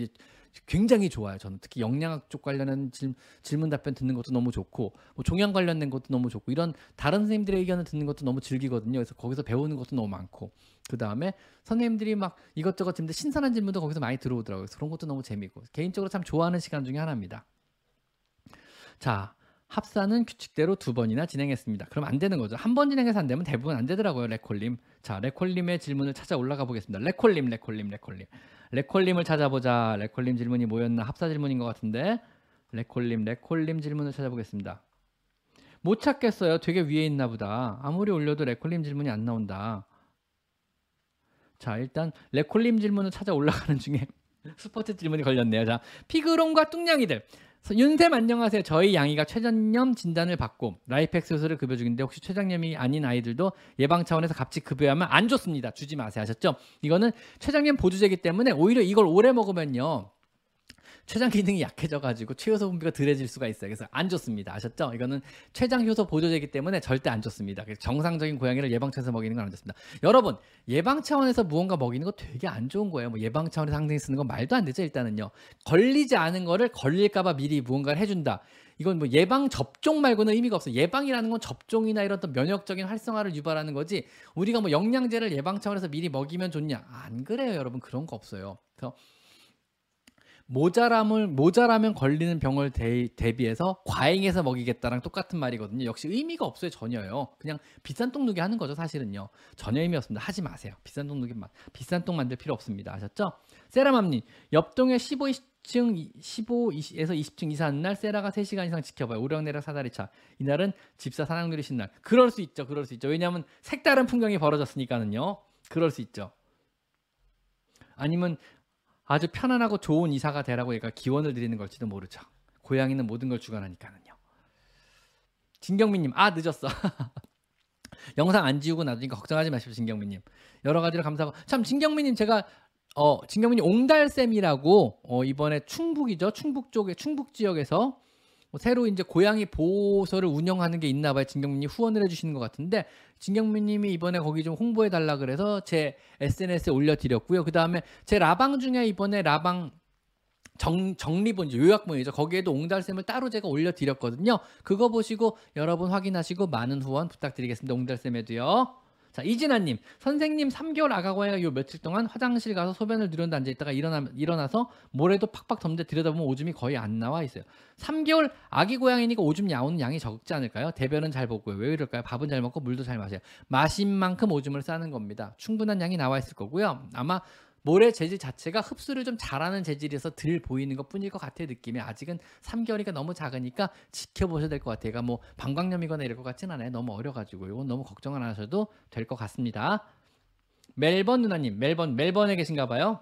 굉장히 좋아요. 저는 특히 영양학 쪽 관련한 질, 문 답변 듣는 것도 너무 좋고 뭐 종양 관련된 것도 너무 좋고 이런 다른 선생님들의 의견을 듣는 것도 너무 즐기거든요. 그래서 거기서 배우는 것도 너무 많고 그 다음에 선생님들이 막 이것저것 질문 신선한 질문도 거기서 많이 들어오더라고요. 그래서 그런 것도 너무 재밌고 개인적으로 참 좋아하는 시간 중에 하나입니다. 자, 합사는 규칙대로 두 번이나 진행했습니다. 그럼 안 되는 거죠. 한 번 진행해서 안 되면 대부분 안 되더라고요. 레콜님. 자, 레콜님의 질문을 찾아 올라가 보겠습니다. 레콜님, 레콜님, 레콜님. 레콜님을 찾아보자. 레콜님 질문이 뭐였나? 합사 질문인 것 같은데. 레콜님, 레콜님 질문을 찾아보겠습니다. 못 찾겠어요. 되게 위에 있나 보다. 아무리 올려도 레콜님 질문이 안 나온다. 자, 일단 레콜님 질문을 찾아 올라가는 중에 스포츠 질문이 걸렸네요. 자, 피그론과 뚱냥이들. 윤쌤 안녕하세요. 저희 양이가 췌장염 진단을 받고 라이펙스 효소를 급여 중인데 혹시 췌장염이 아닌 아이들도 예방 차원에서 같이 급여하면 안 좋습니다. 주지 마세요. 하셨죠? 이거는 췌장염 보조제이기 때문에 오히려 이걸 오래 먹으면요. 췌장 기능이 약해져가지고 최효소 분비가 덜해질 수가 있어요. 그래서 안 좋습니다. 아셨죠? 이거는 췌장 효소 보조제이기 때문에 절대 안 좋습니다. 그래서 정상적인 고양이를 예방 차원에서 먹이는 건 안 좋습니다. 여러분 예방 차원에서 무언가 먹이는 거 되게 안 좋은 거예요. 뭐 예방 차원에서 항생 쓰는 건 말도 안 되죠. 일단은요. 걸리지 않은 거를 걸릴까봐 미리 무언가를 해준다. 이건 뭐 예방 접종 말고는 의미가 없어. 요 예방이라는 건 접종이나 이런 또 면역적인 활성화를 유발하는 거지. 우리가 뭐 영양제를 예방 차원에서 미리 먹이면 좋냐? 안 그래요, 여러분. 그런 거 없어요. 그래서 모자람을 모자라면 걸리는 병을 대, 대비해서 과잉해서 먹이겠다랑 똑같은 말이거든요. 역시 의미가 없어요 전혀요. 그냥 비싼 똥 누게 하는 거죠 사실은요. 전혀 의미 없습니다. 하지 마세요. 비싼 똥 누게 비싼 똥 만들 필요 없습니다. 아셨죠? 세라맘님 옆동에 15, 20층 15에서 20층 이사하는 날 세라가 3시간 이상 지켜봐요. 오령내력 사다리차. 이날은 집사 사랑 누리신 날. 그럴 수 있죠. 그럴 수 있죠. 왜냐하면 색다른 풍경이 벌어졌으니까는요. 그럴 수 있죠. 아니면 아주 편안하고 좋은 이사가 되라고 얘가 기원을 드리는 걸지도 모르죠. 고양이는 모든 걸 주관하니까는요. 진경민님, 아 늦었어. 영상 안 지우고 놔두니까 걱정하지 마십시오, 진경민님. 여러 가지로 감사하고 참 진경민님 제가 어 진경민님 옹달샘이라고 어, 이번에 충북이죠, 충북 쪽에 충북 지역에서 뭐 새로 이제 고양이 보호소를 운영하는 게 있나 봐요. 진경민님 후원을 해주시는 것 같은데 진경민님이 이번에 거기 좀 홍보해 달라 그래서 제 SNS에 올려드렸고요. 그 다음에 제 라방 중에 이번에 라방 정, 정리본 요약본이죠. 거기에도 옹달샘을 따로 제가 올려드렸거든요. 그거 보시고 여러분 확인하시고 많은 후원 부탁드리겠습니다. 옹달샘에도요. 자 이진아님 선생님 3개월 아가고양이가 요 며칠 동안 화장실 가서 소변을 누른다 앉아 있다가 일어나, 일어나서 모래도 팍팍 덮는데 들여다보면 오줌이 거의 안 나와 있어요. 3개월 아기 고양이니까 오줌 나오는 양이 적지 않을까요? 대변은 잘 보고요. 왜 이럴까요? 밥은 잘 먹고 물도 잘 마셔요. 마신 만큼 오줌을 싸는 겁니다. 충분한 양이 나와 있을 거고요. 아마 모래 재질 자체가 흡수를 좀 잘하는 재질이어서 덜 보이는 것 뿐일 것 같아요 느낌이. 아직은 3개월이가 너무 작으니까 지켜보셔야 될 것 같아요. 그러니까 뭐 방광염이거나 이럴 것 같진 않아요. 너무 어려가지고. 이건 너무 걱정 안 하셔도 될 것 같습니다. 멜번 누나님 멜번 멜번에 계신가 봐요.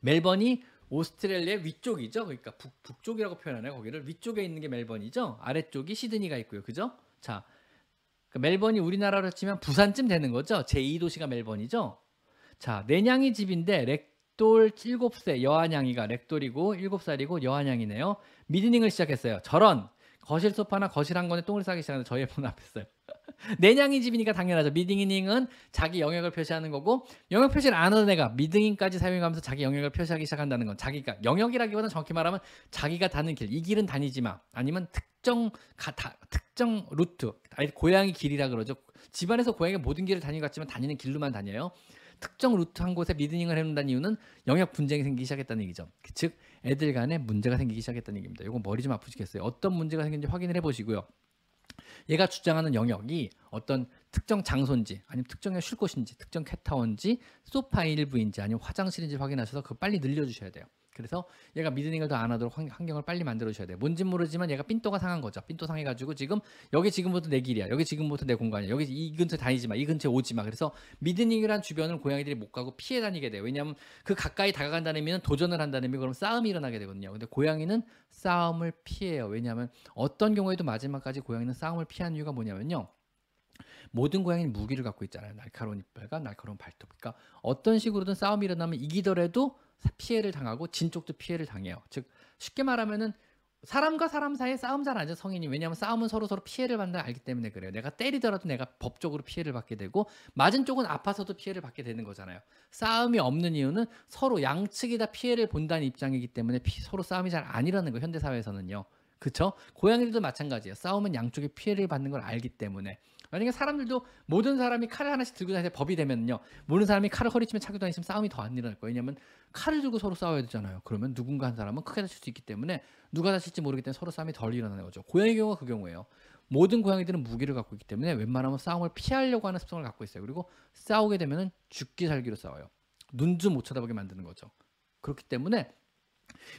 멜번이 오스트레일리아 위쪽이죠? 그러니까 북, 북쪽이라고 표현하네요 거기를. 위쪽에 있는 게 멜번이죠? 아래쪽이 시드니가 있고요. 그죠? 자 그러니까 멜번이 우리나라로 치면 부산쯤 되는 거죠? 제2도시가 멜번이죠 자, 내냥이 집인데 렉돌 7세 여한양이가 렉돌이고 7살이고 여한양이네요. 미드닝을 시작했어요. 저런 거실 소파나 거실 한 건에 똥을 싸기 시작하는 저희 폰 앞에 있어요. 내냥이 집이니까 당연하죠. 미딩이닝은 자기 영역을 표시하는 거고 영역 표시를 안 하던 애가 미딩인까지 사용하면서 자기 영역을 표시하기 시작한다는 건 자기가 영역이라기보다는 정확히 말하면 자기가 다는 길, 이 길은 다니지 마. 아니면 특정 가, 다, 특정 루트, 아니 고양이 길이라 그러죠. 집안에서 고양이가 모든 길을 다니는 것 같지만 다니는 길로만 다녀요. 특정 루트 한 곳에 미드닝을 해놓는다는 이유는 영역 분쟁이 생기기 시작했다는 얘기죠. 즉 애들 간에 문제가 생기기 시작했다는 얘기입니다. 이거 머리 좀 아프시겠어요. 어떤 문제가 생긴지 확인을 해보시고요. 얘가 주장하는 영역이 어떤 특정 장소인지 아니면 특정의 쉴 곳인지 특정 캣타워인지 소파 일부인지 아니면 화장실인지 확인하셔서 그 빨리 늘려주셔야 돼요. 그래서 얘가 미드닝을 더안 하도록 환경을 빨리 만들어 주셔야 돼요. 뭔진 모르지만 얘가 삔또가 상한 거죠. 삔또 상해 가지고 지금 여기 지금부터 내 길이야. 여기 지금부터 내 공간이야. 여기 이 근처 다니지 마. 이 근처에 오지 마. 그래서 미드닝이란 주변을 고양이들이 못 가고 피해 다니게 돼요. 왜냐하면 그 가까이 다가간다는 의미는 도전을 한다는 의미 그럼 싸움이 일어나게 되거든요. 근데 고양이는 싸움을 피해요. 왜냐하면 어떤 경우에도 마지막까지 고양이는 싸움을 피하는 이유가 뭐냐면요. 모든 고양이는 무기를 갖고 있잖아요. 날카로운 이빨과 날카로운 발톱. 그러니까 어떤 식으로든 싸움이 일어나면 이기더라도 피해를 당하고 진 쪽도 피해를 당해요. 즉 쉽게 말하면은 사람과 사람 사이에 싸움 잘안 하죠 성인이 왜냐하면 싸움은 서로 서로 피해를 받는 걸 알기 때문에 그래요. 내가 때리더라도 내가 법적으로 피해를 받게 되고 맞은 쪽은 아파서도 피해를 받게 되는 거잖아요. 싸움이 없는 이유는 서로 양측이 다 피해를 본다는 입장이기 때문에 피, 서로 싸움이 잘안 일어나는 거예요 현대 사회에서는요. 그렇죠? 고양이들도 마찬가지예요. 싸움은 양쪽이 피해를 받는 걸 알기 때문에 만약에 사람들도 모든 사람이 칼을 하나씩 들고 다니는 법이 되면요. 모든 사람이 칼을 허리치면 차고 다니시면 싸움이 더 안 일어날 거예요. 왜냐하면 칼을 들고 서로 싸워야 되잖아요. 그러면 누군가 한 사람은 크게 다칠 수 있기 때문에 누가 다칠지 모르기 때문에 서로 싸움이 덜 일어나는 거죠. 고양이 경우가 그 경우예요. 모든 고양이들은 무기를 갖고 있기 때문에 웬만하면 싸움을 피하려고 하는 습성을 갖고 있어요. 그리고 싸우게 되면은 죽기 살기로 싸워요. 눈 좀 못 쳐다보게 만드는 거죠. 그렇기 때문에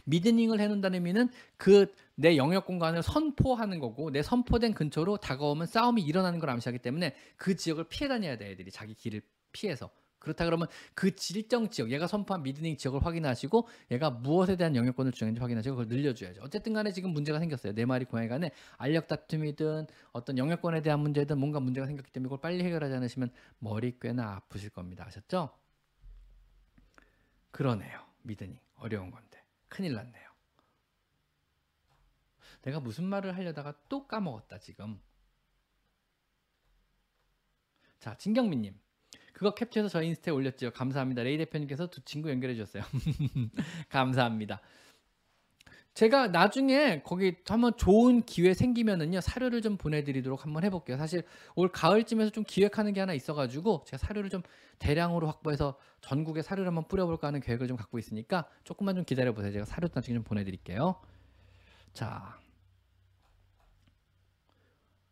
미드닝을 해놓는다는 의미는 그 내 영역 공간을 선포하는 거고 내 선포된 근처로 다가오면 싸움이 일어나는 걸 암시하기 때문에 그 지역을 피해 다녀야 돼 애들이 자기 길을 피해서 그렇다 그러면 그 일정 지역, 얘가 선포한 미드닝 지역을 확인하시고 얘가 무엇에 대한 영역권을 주장했는지 확인하시고 그걸 늘려줘야죠. 어쨌든 간에 지금 문제가 생겼어요. 네 마리 고양이 간에 알력 다툼이든 어떤 영역권에 대한 문제든 뭔가 문제가 생겼기 때문에 이걸 빨리 해결하지 않으시면 머리 꽤나 아프실 겁니다. 아셨죠? 그러네요. 미드닝. 어려운 건데. 큰일 났네요. 내가 무슨 말을 하려다가 또 까먹었다, 지금. 자, 진경민님. 그거 캡처해서 저희 인스타에 올렸죠. 감사합니다. 레이 대표님께서 두 친구 연결해 주셨어요. 감사합니다. 제가 나중에 거기 한번 좋은 기회 생기면은요 사료를 좀 보내드리도록 한번 해볼게요. 사실 올 가을쯤에서 좀 기획하는 게 하나 있어가지고 제가 사료를 좀 대량으로 확보해서 전국에 사료를 한번 뿌려볼까 하는 계획을 좀 갖고 있으니까 조금만 좀 기다려 보세요. 제가 사료 나중에 좀 보내드릴게요. 자,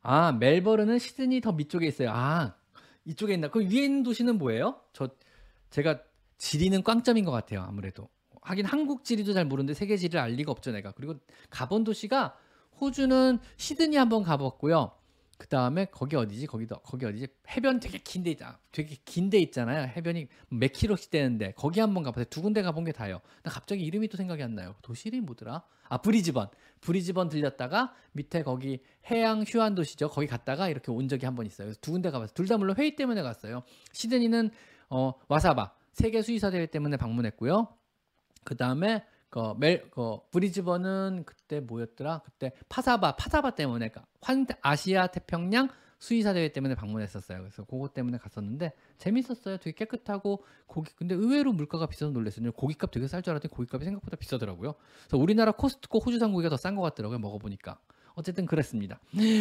아 멜버른은 시드니 더 밑쪽에 있어요. 아 이쪽에 있나? 그 위에 있는 도시는 뭐예요? 저 제가 지리는 꽝점인 것 같아요. 아무래도 하긴 한국 지리도 잘 모르는데 세계 지리를 알 리가 없죠 내가. 그리고 가본 도시가 호주는 시드니 한번 가봤고요. 그 다음에 거기 어디지? 거기도 거기 어디지? 해변 되게 긴 데 있다. 되게 긴 데 있잖아요. 해변이 몇 킬로씩 되는데 거기 한번 가봤어요. 두 군데 가본 게 다요. 나 갑자기 이름이 또 생각이 안 나요. 도시 이름이 뭐더라? 아 브리즈번. 브리즈번 들렸다가 밑에 거기 해양 휴안 도시죠. 거기 갔다가 이렇게 온 적이 한 번 있어요. 그래서 두 군데 가봤어요. 둘 다 물론 회의 때문에 갔어요. 시드니는 어, 와사바 세계 수의사 대회 때문에 방문했고요. 그 다음에 그, 멜, 그 브리즈번은 그때 뭐였더라? 그때 파사바, 파사바 때문에 그러니까 환 아시아 태평양 수의사 대회 때문에 방문했었어요. 그래서 그거 때문에 갔었는데 재밌었어요. 되게 깨끗하고 고기 근데 의외로 물가가 비싸서 놀랐어요. 고기값 되게 쌀 줄 알았더니 고기값이 생각보다 비싸더라고요. 그래서 우리나라 코스트코 호주산 고기가 더 싼 것 같더라고요. 먹어보니까 어쨌든 그랬습니다.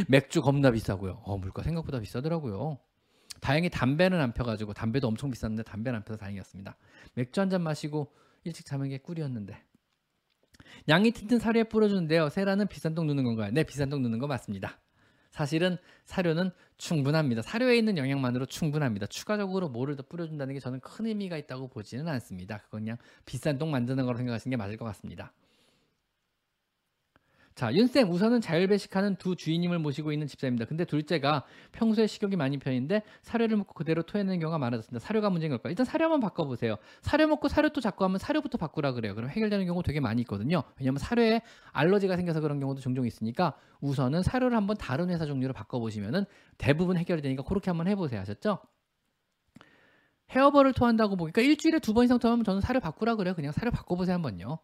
맥주 겁나 비싸고요. 어 물가 생각보다 비싸더라고요. 다행히 담배는 안 펴가지고 담배도 엄청 비쌌는데 담배는 안 펴서 다행이었습니다. 맥주 한 잔 마시고 일찍 자는 게 꿀이었는데 양이 튼튼 사료에 뿌려주는데요. 세라는 비싼 똥 누는 건가요? 네, 비싼 똥 누는 거 맞습니다. 사실은 사료는 충분합니다. 사료에 있는 영양만으로 충분합니다. 추가적으로 뭐를 더 뿌려준다는 게 저는 큰 의미가 있다고 보지는 않습니다. 그건 그냥 비싼 똥 만드는 거로 생각하시는 게 맞을 것 같습니다. 자, 윤쌤 우선은 자율배식하는 두 주인님을 모시고 있는 집사입니다. 근데 둘째가 평소에 식욕이 많은 편인데 사료를 먹고 그대로 토해내는 경우가 많아졌습니다. 사료가 문제인 걸까요? 일단 사료 한번 바꿔보세요. 사료 먹고 사료 또 자꾸 하면 사료부터 바꾸라 그래요. 그럼 해결되는 경우 되게 많이 있거든요. 왜냐하면 사료에 알러지가 생겨서 그런 경우도 종종 있으니까 우선은 사료를 한번 다른 회사 종류로 바꿔보시면은 대부분 해결이 되니까 그렇게 한번 해보세요. 아셨죠? 헤어볼을 토한다고 보니까 일주일에 두 번 이상 토하면 저는 사료 바꾸라 그래요. 그냥 사료 바꿔보세요 한번요.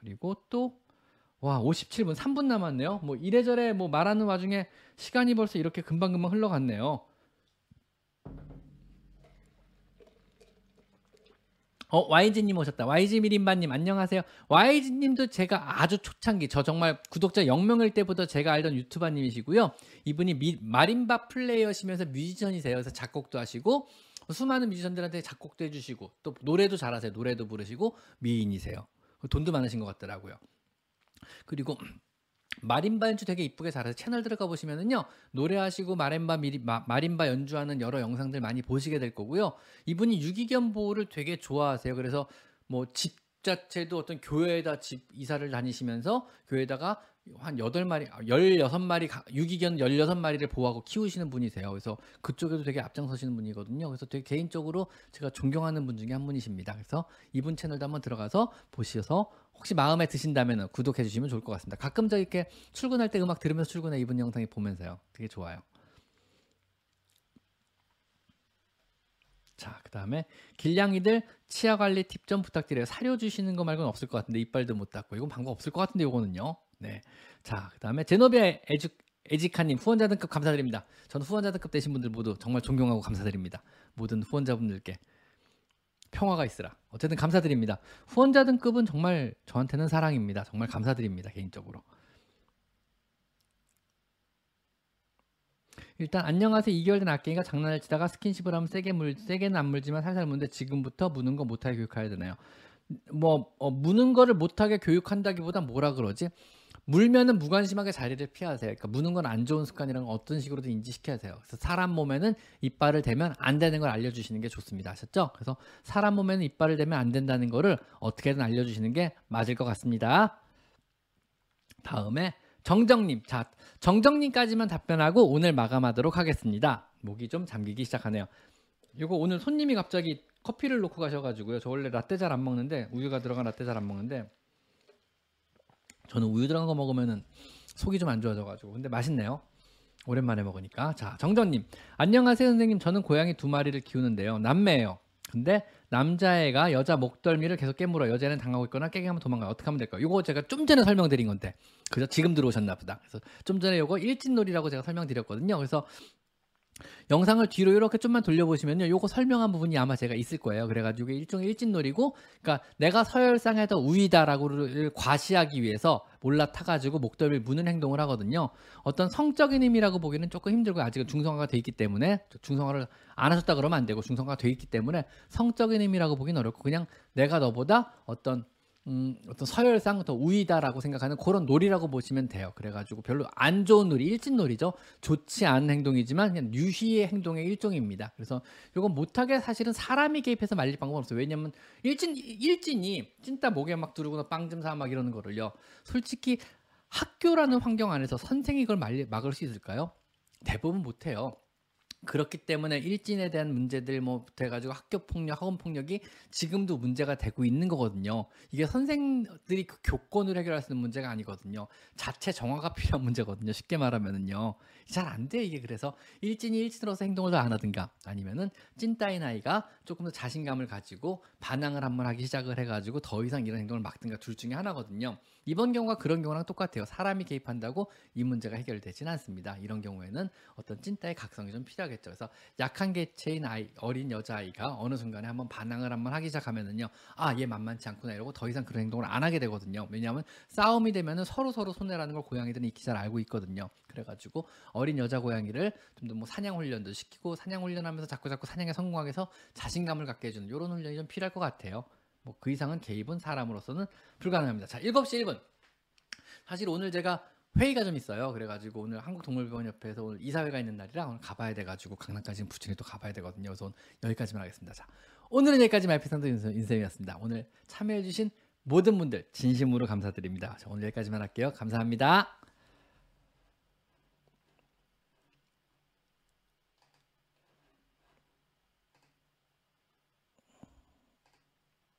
그리고 또 와, 57분 3분 남았네요. 뭐 이래저래 뭐 말하는 와중에 시간이 벌써 이렇게 금방금방 흘러갔네요. 어, YG님 오셨다. YG 미림바님 안녕하세요. YG님도 제가 아주 초창기, 저 정말 구독자 0명일 때부터 제가 알던 유튜버님이시고요. 이분이 미, 마림바 플레이어시면서 뮤지션이세요. 그래서 작곡도 하시고 수많은 뮤지션들한테 작곡도 해주시고 또 노래도 잘하세요. 노래도 부르시고 미인이세요. 돈도 많으신 것 같더라고요. 그리고 마림바 연주 되게 이쁘게 잘해서 채널 들어가 보시면은요 노래하시고 마림바 미리, 마, 마림바 연주하는 여러 영상들 많이 보시게 될 거고요 이분이 유기견 보호를 되게 좋아하세요 그래서 뭐 집 자체도 어떤 교회에다 집 이사를 다니시면서 교회에다가 한 8마리, 16마리, 유기견 16마리를 보호하고 키우시는 분이세요. 그래서 그쪽에도 되게 앞장서시는 분이거든요. 그래서 되게 개인적으로 제가 존경하는 분 중에 한 분이십니다. 그래서 이분 채널도 한번 들어가서 보셔서 혹시 마음에 드신다면 구독해 주시면 좋을 것 같습니다. 가끔 저 이렇게 출근할 때 음악 들으면서 출근해 이분 영상이 보면서요. 되게 좋아요. 자, 그 다음에 길냥이들 치아 관리 팁 좀 부탁드려요. 사료 주시는 거 말고는 없을 것 같은데 이빨도 못 닦고 이건 방법 없을 것 같은데 이거는요. 네. 자, 그 다음에 제노비아 에주, 에지카님 후원자 등급 감사드립니다. 저는 후원자 등급 되신 분들 모두 정말 존경하고 감사드립니다. 모든 후원자분들께 평화가 있으라. 어쨌든 감사드립니다. 후원자 등급은 정말 저한테는 사랑입니다. 정말 감사드립니다. 개인적으로. 일단 안녕하세요. 2개월 된 아끼가 장난을 치다가 스킨십을 하면 세게 물 세게는 안 물지만 살살 무는데 지금부터 무는 거 못하게 교육해야 되나요? 뭐 어, 무는 거를 못하게 교육한다기보다 뭐라 그러지? 물면은 무관심하게 자리를 피하세요. 그러니까 무는 건 안 좋은 습관이라는 건 어떤 식으로든 인지시켜야 돼요. 그래서 사람 몸에는 이빨을 대면 안 되는 걸 알려주시는 게 좋습니다. 아셨죠? 그래서 사람 몸에는 이빨을 대면 안 된다는 거를 어떻게든 알려주시는 게 맞을 것 같습니다. 다음에 정정님, 자 정정님까지만 답변하고 오늘 마감하도록 하겠습니다. 목이 좀 잠기기 시작하네요. 이거 오늘 손님이 갑자기 커피를 놓고 가셔가지고요. 저 원래 라떼 잘 안 먹는데 우유가 들어간 라떼 잘 안 먹는데 저는 우유 들어간 거 먹으면은 속이 좀 안 좋아져가지고 근데 맛있네요. 오랜만에 먹으니까 자 정정님 안녕하세요 선생님 저는 고양이 두 마리를 키우는데요 남매예요. 근데 남자애가 여자 목덜미를 계속 깨물어 여자는 당하고 있거나 깨게 하면 도망가요. 어떻게 하면 될까요? 이거 제가 좀 전에 설명드린 건데 그죠? 지금 들어오셨나 보다. 그래서 좀 전에 이거 일진놀이라고 제가 설명드렸거든요. 그래서 영상을 뒤로 이렇게 좀만 돌려보시면요. 요거 설명한 부분이 아마 제가 있을 거예요. 그래가지고 일종의 일진놀이고, 그러니까 내가 서열상에서 우위다라고를 과시하기 위해서 몰라타가지고 목덜미를 무는 행동을 하거든요. 어떤 성적인 의미라고 보기는 조금 힘들고 아직은 중성화가 돼 있기 때문에 중성화를 안 하셨다 그러면 안 되고 중성화가 돼 있기 때문에 성적인 의미라고 보기는 어렵고 그냥 내가 너보다 어떤 음, 어떤 서열상 더 우위다라고 생각하는 그런 놀이라고 보시면 돼요. 그래가지고 별로 안 좋은 놀이, 일진 놀이죠. 좋지 않은 행동이지만 그냥 유희의 행동의 일종입니다. 그래서 이건 못하게 사실은 사람이 개입해서 말릴 방법은 없어요. 왜냐면 일진, 일진이 찐따 목에 막 두르거나 빵 좀 사 막 이러는 거를요. 솔직히 학교라는 환경 안에서 선생이 이걸 말리, 막을 수 있을까요? 대부분 못해요. 그렇기 때문에 일진에 대한 문제들 뭐 돼가지고 학교 폭력, 학원 폭력이 지금도 문제가 되고 있는 거거든요. 이게 선생들이 그 교권을 해결할 수 있는 문제가 아니거든요. 자체 정화가 필요한 문제거든요. 쉽게 말하면은요. 잘 안 돼 이게 그래서 일진이 일진으로서 행동을 더 안 하든가 아니면은 찐따인 아이가 조금 더 자신감을 가지고 반항을 한번 하기 시작을 해가지고 더 이상 이런 행동을 막든가 둘 중에 하나거든요. 이번 경우가 그런 경우랑 똑같아요. 사람이 개입한다고 이 문제가 해결되지는 않습니다. 이런 경우에는 어떤 찐따의 각성이 좀 필요하겠죠. 그래서 약한 개체인 아이, 어린 여자아이가 어느 순간에 한번 반항을 한번 하기 시작하면은요. 아, 얘 만만치 않구나 이러고 더 이상 그런 행동을 안 하게 되거든요. 왜냐하면 싸움이 되면은 서로 서로 손해라는 걸 고양이들은 익히 잘 알고 있거든요. 그래가지고 어린 여자 고양이를 좀 더 뭐 사냥 훈련도 시키고 사냥 훈련하면서 자꾸 자꾸 사냥에 성공하게 해서 자신감을 갖게 해주는 이런 훈련이 좀 필요할 것 같아요. 뭐 그 이상은 개입은 사람으로서는 불가능합니다. 자, 7시 1분. 사실 오늘 제가 회의가 좀 있어요. 그래가지고 오늘 한국동물병원옆에서 오늘 이사회가 있는 날이라 오늘 가봐야 돼가지고 강남까지 부천에 또 가봐야 되거든요. 그래서 여기까지만 하겠습니다. 자, 오늘은 여기까지 말피상도 인생이었습니다. 오늘 참여해주신 모든 분들 진심으로 감사드립니다. 자, 오늘 여기까지만 할게요. 감사합니다.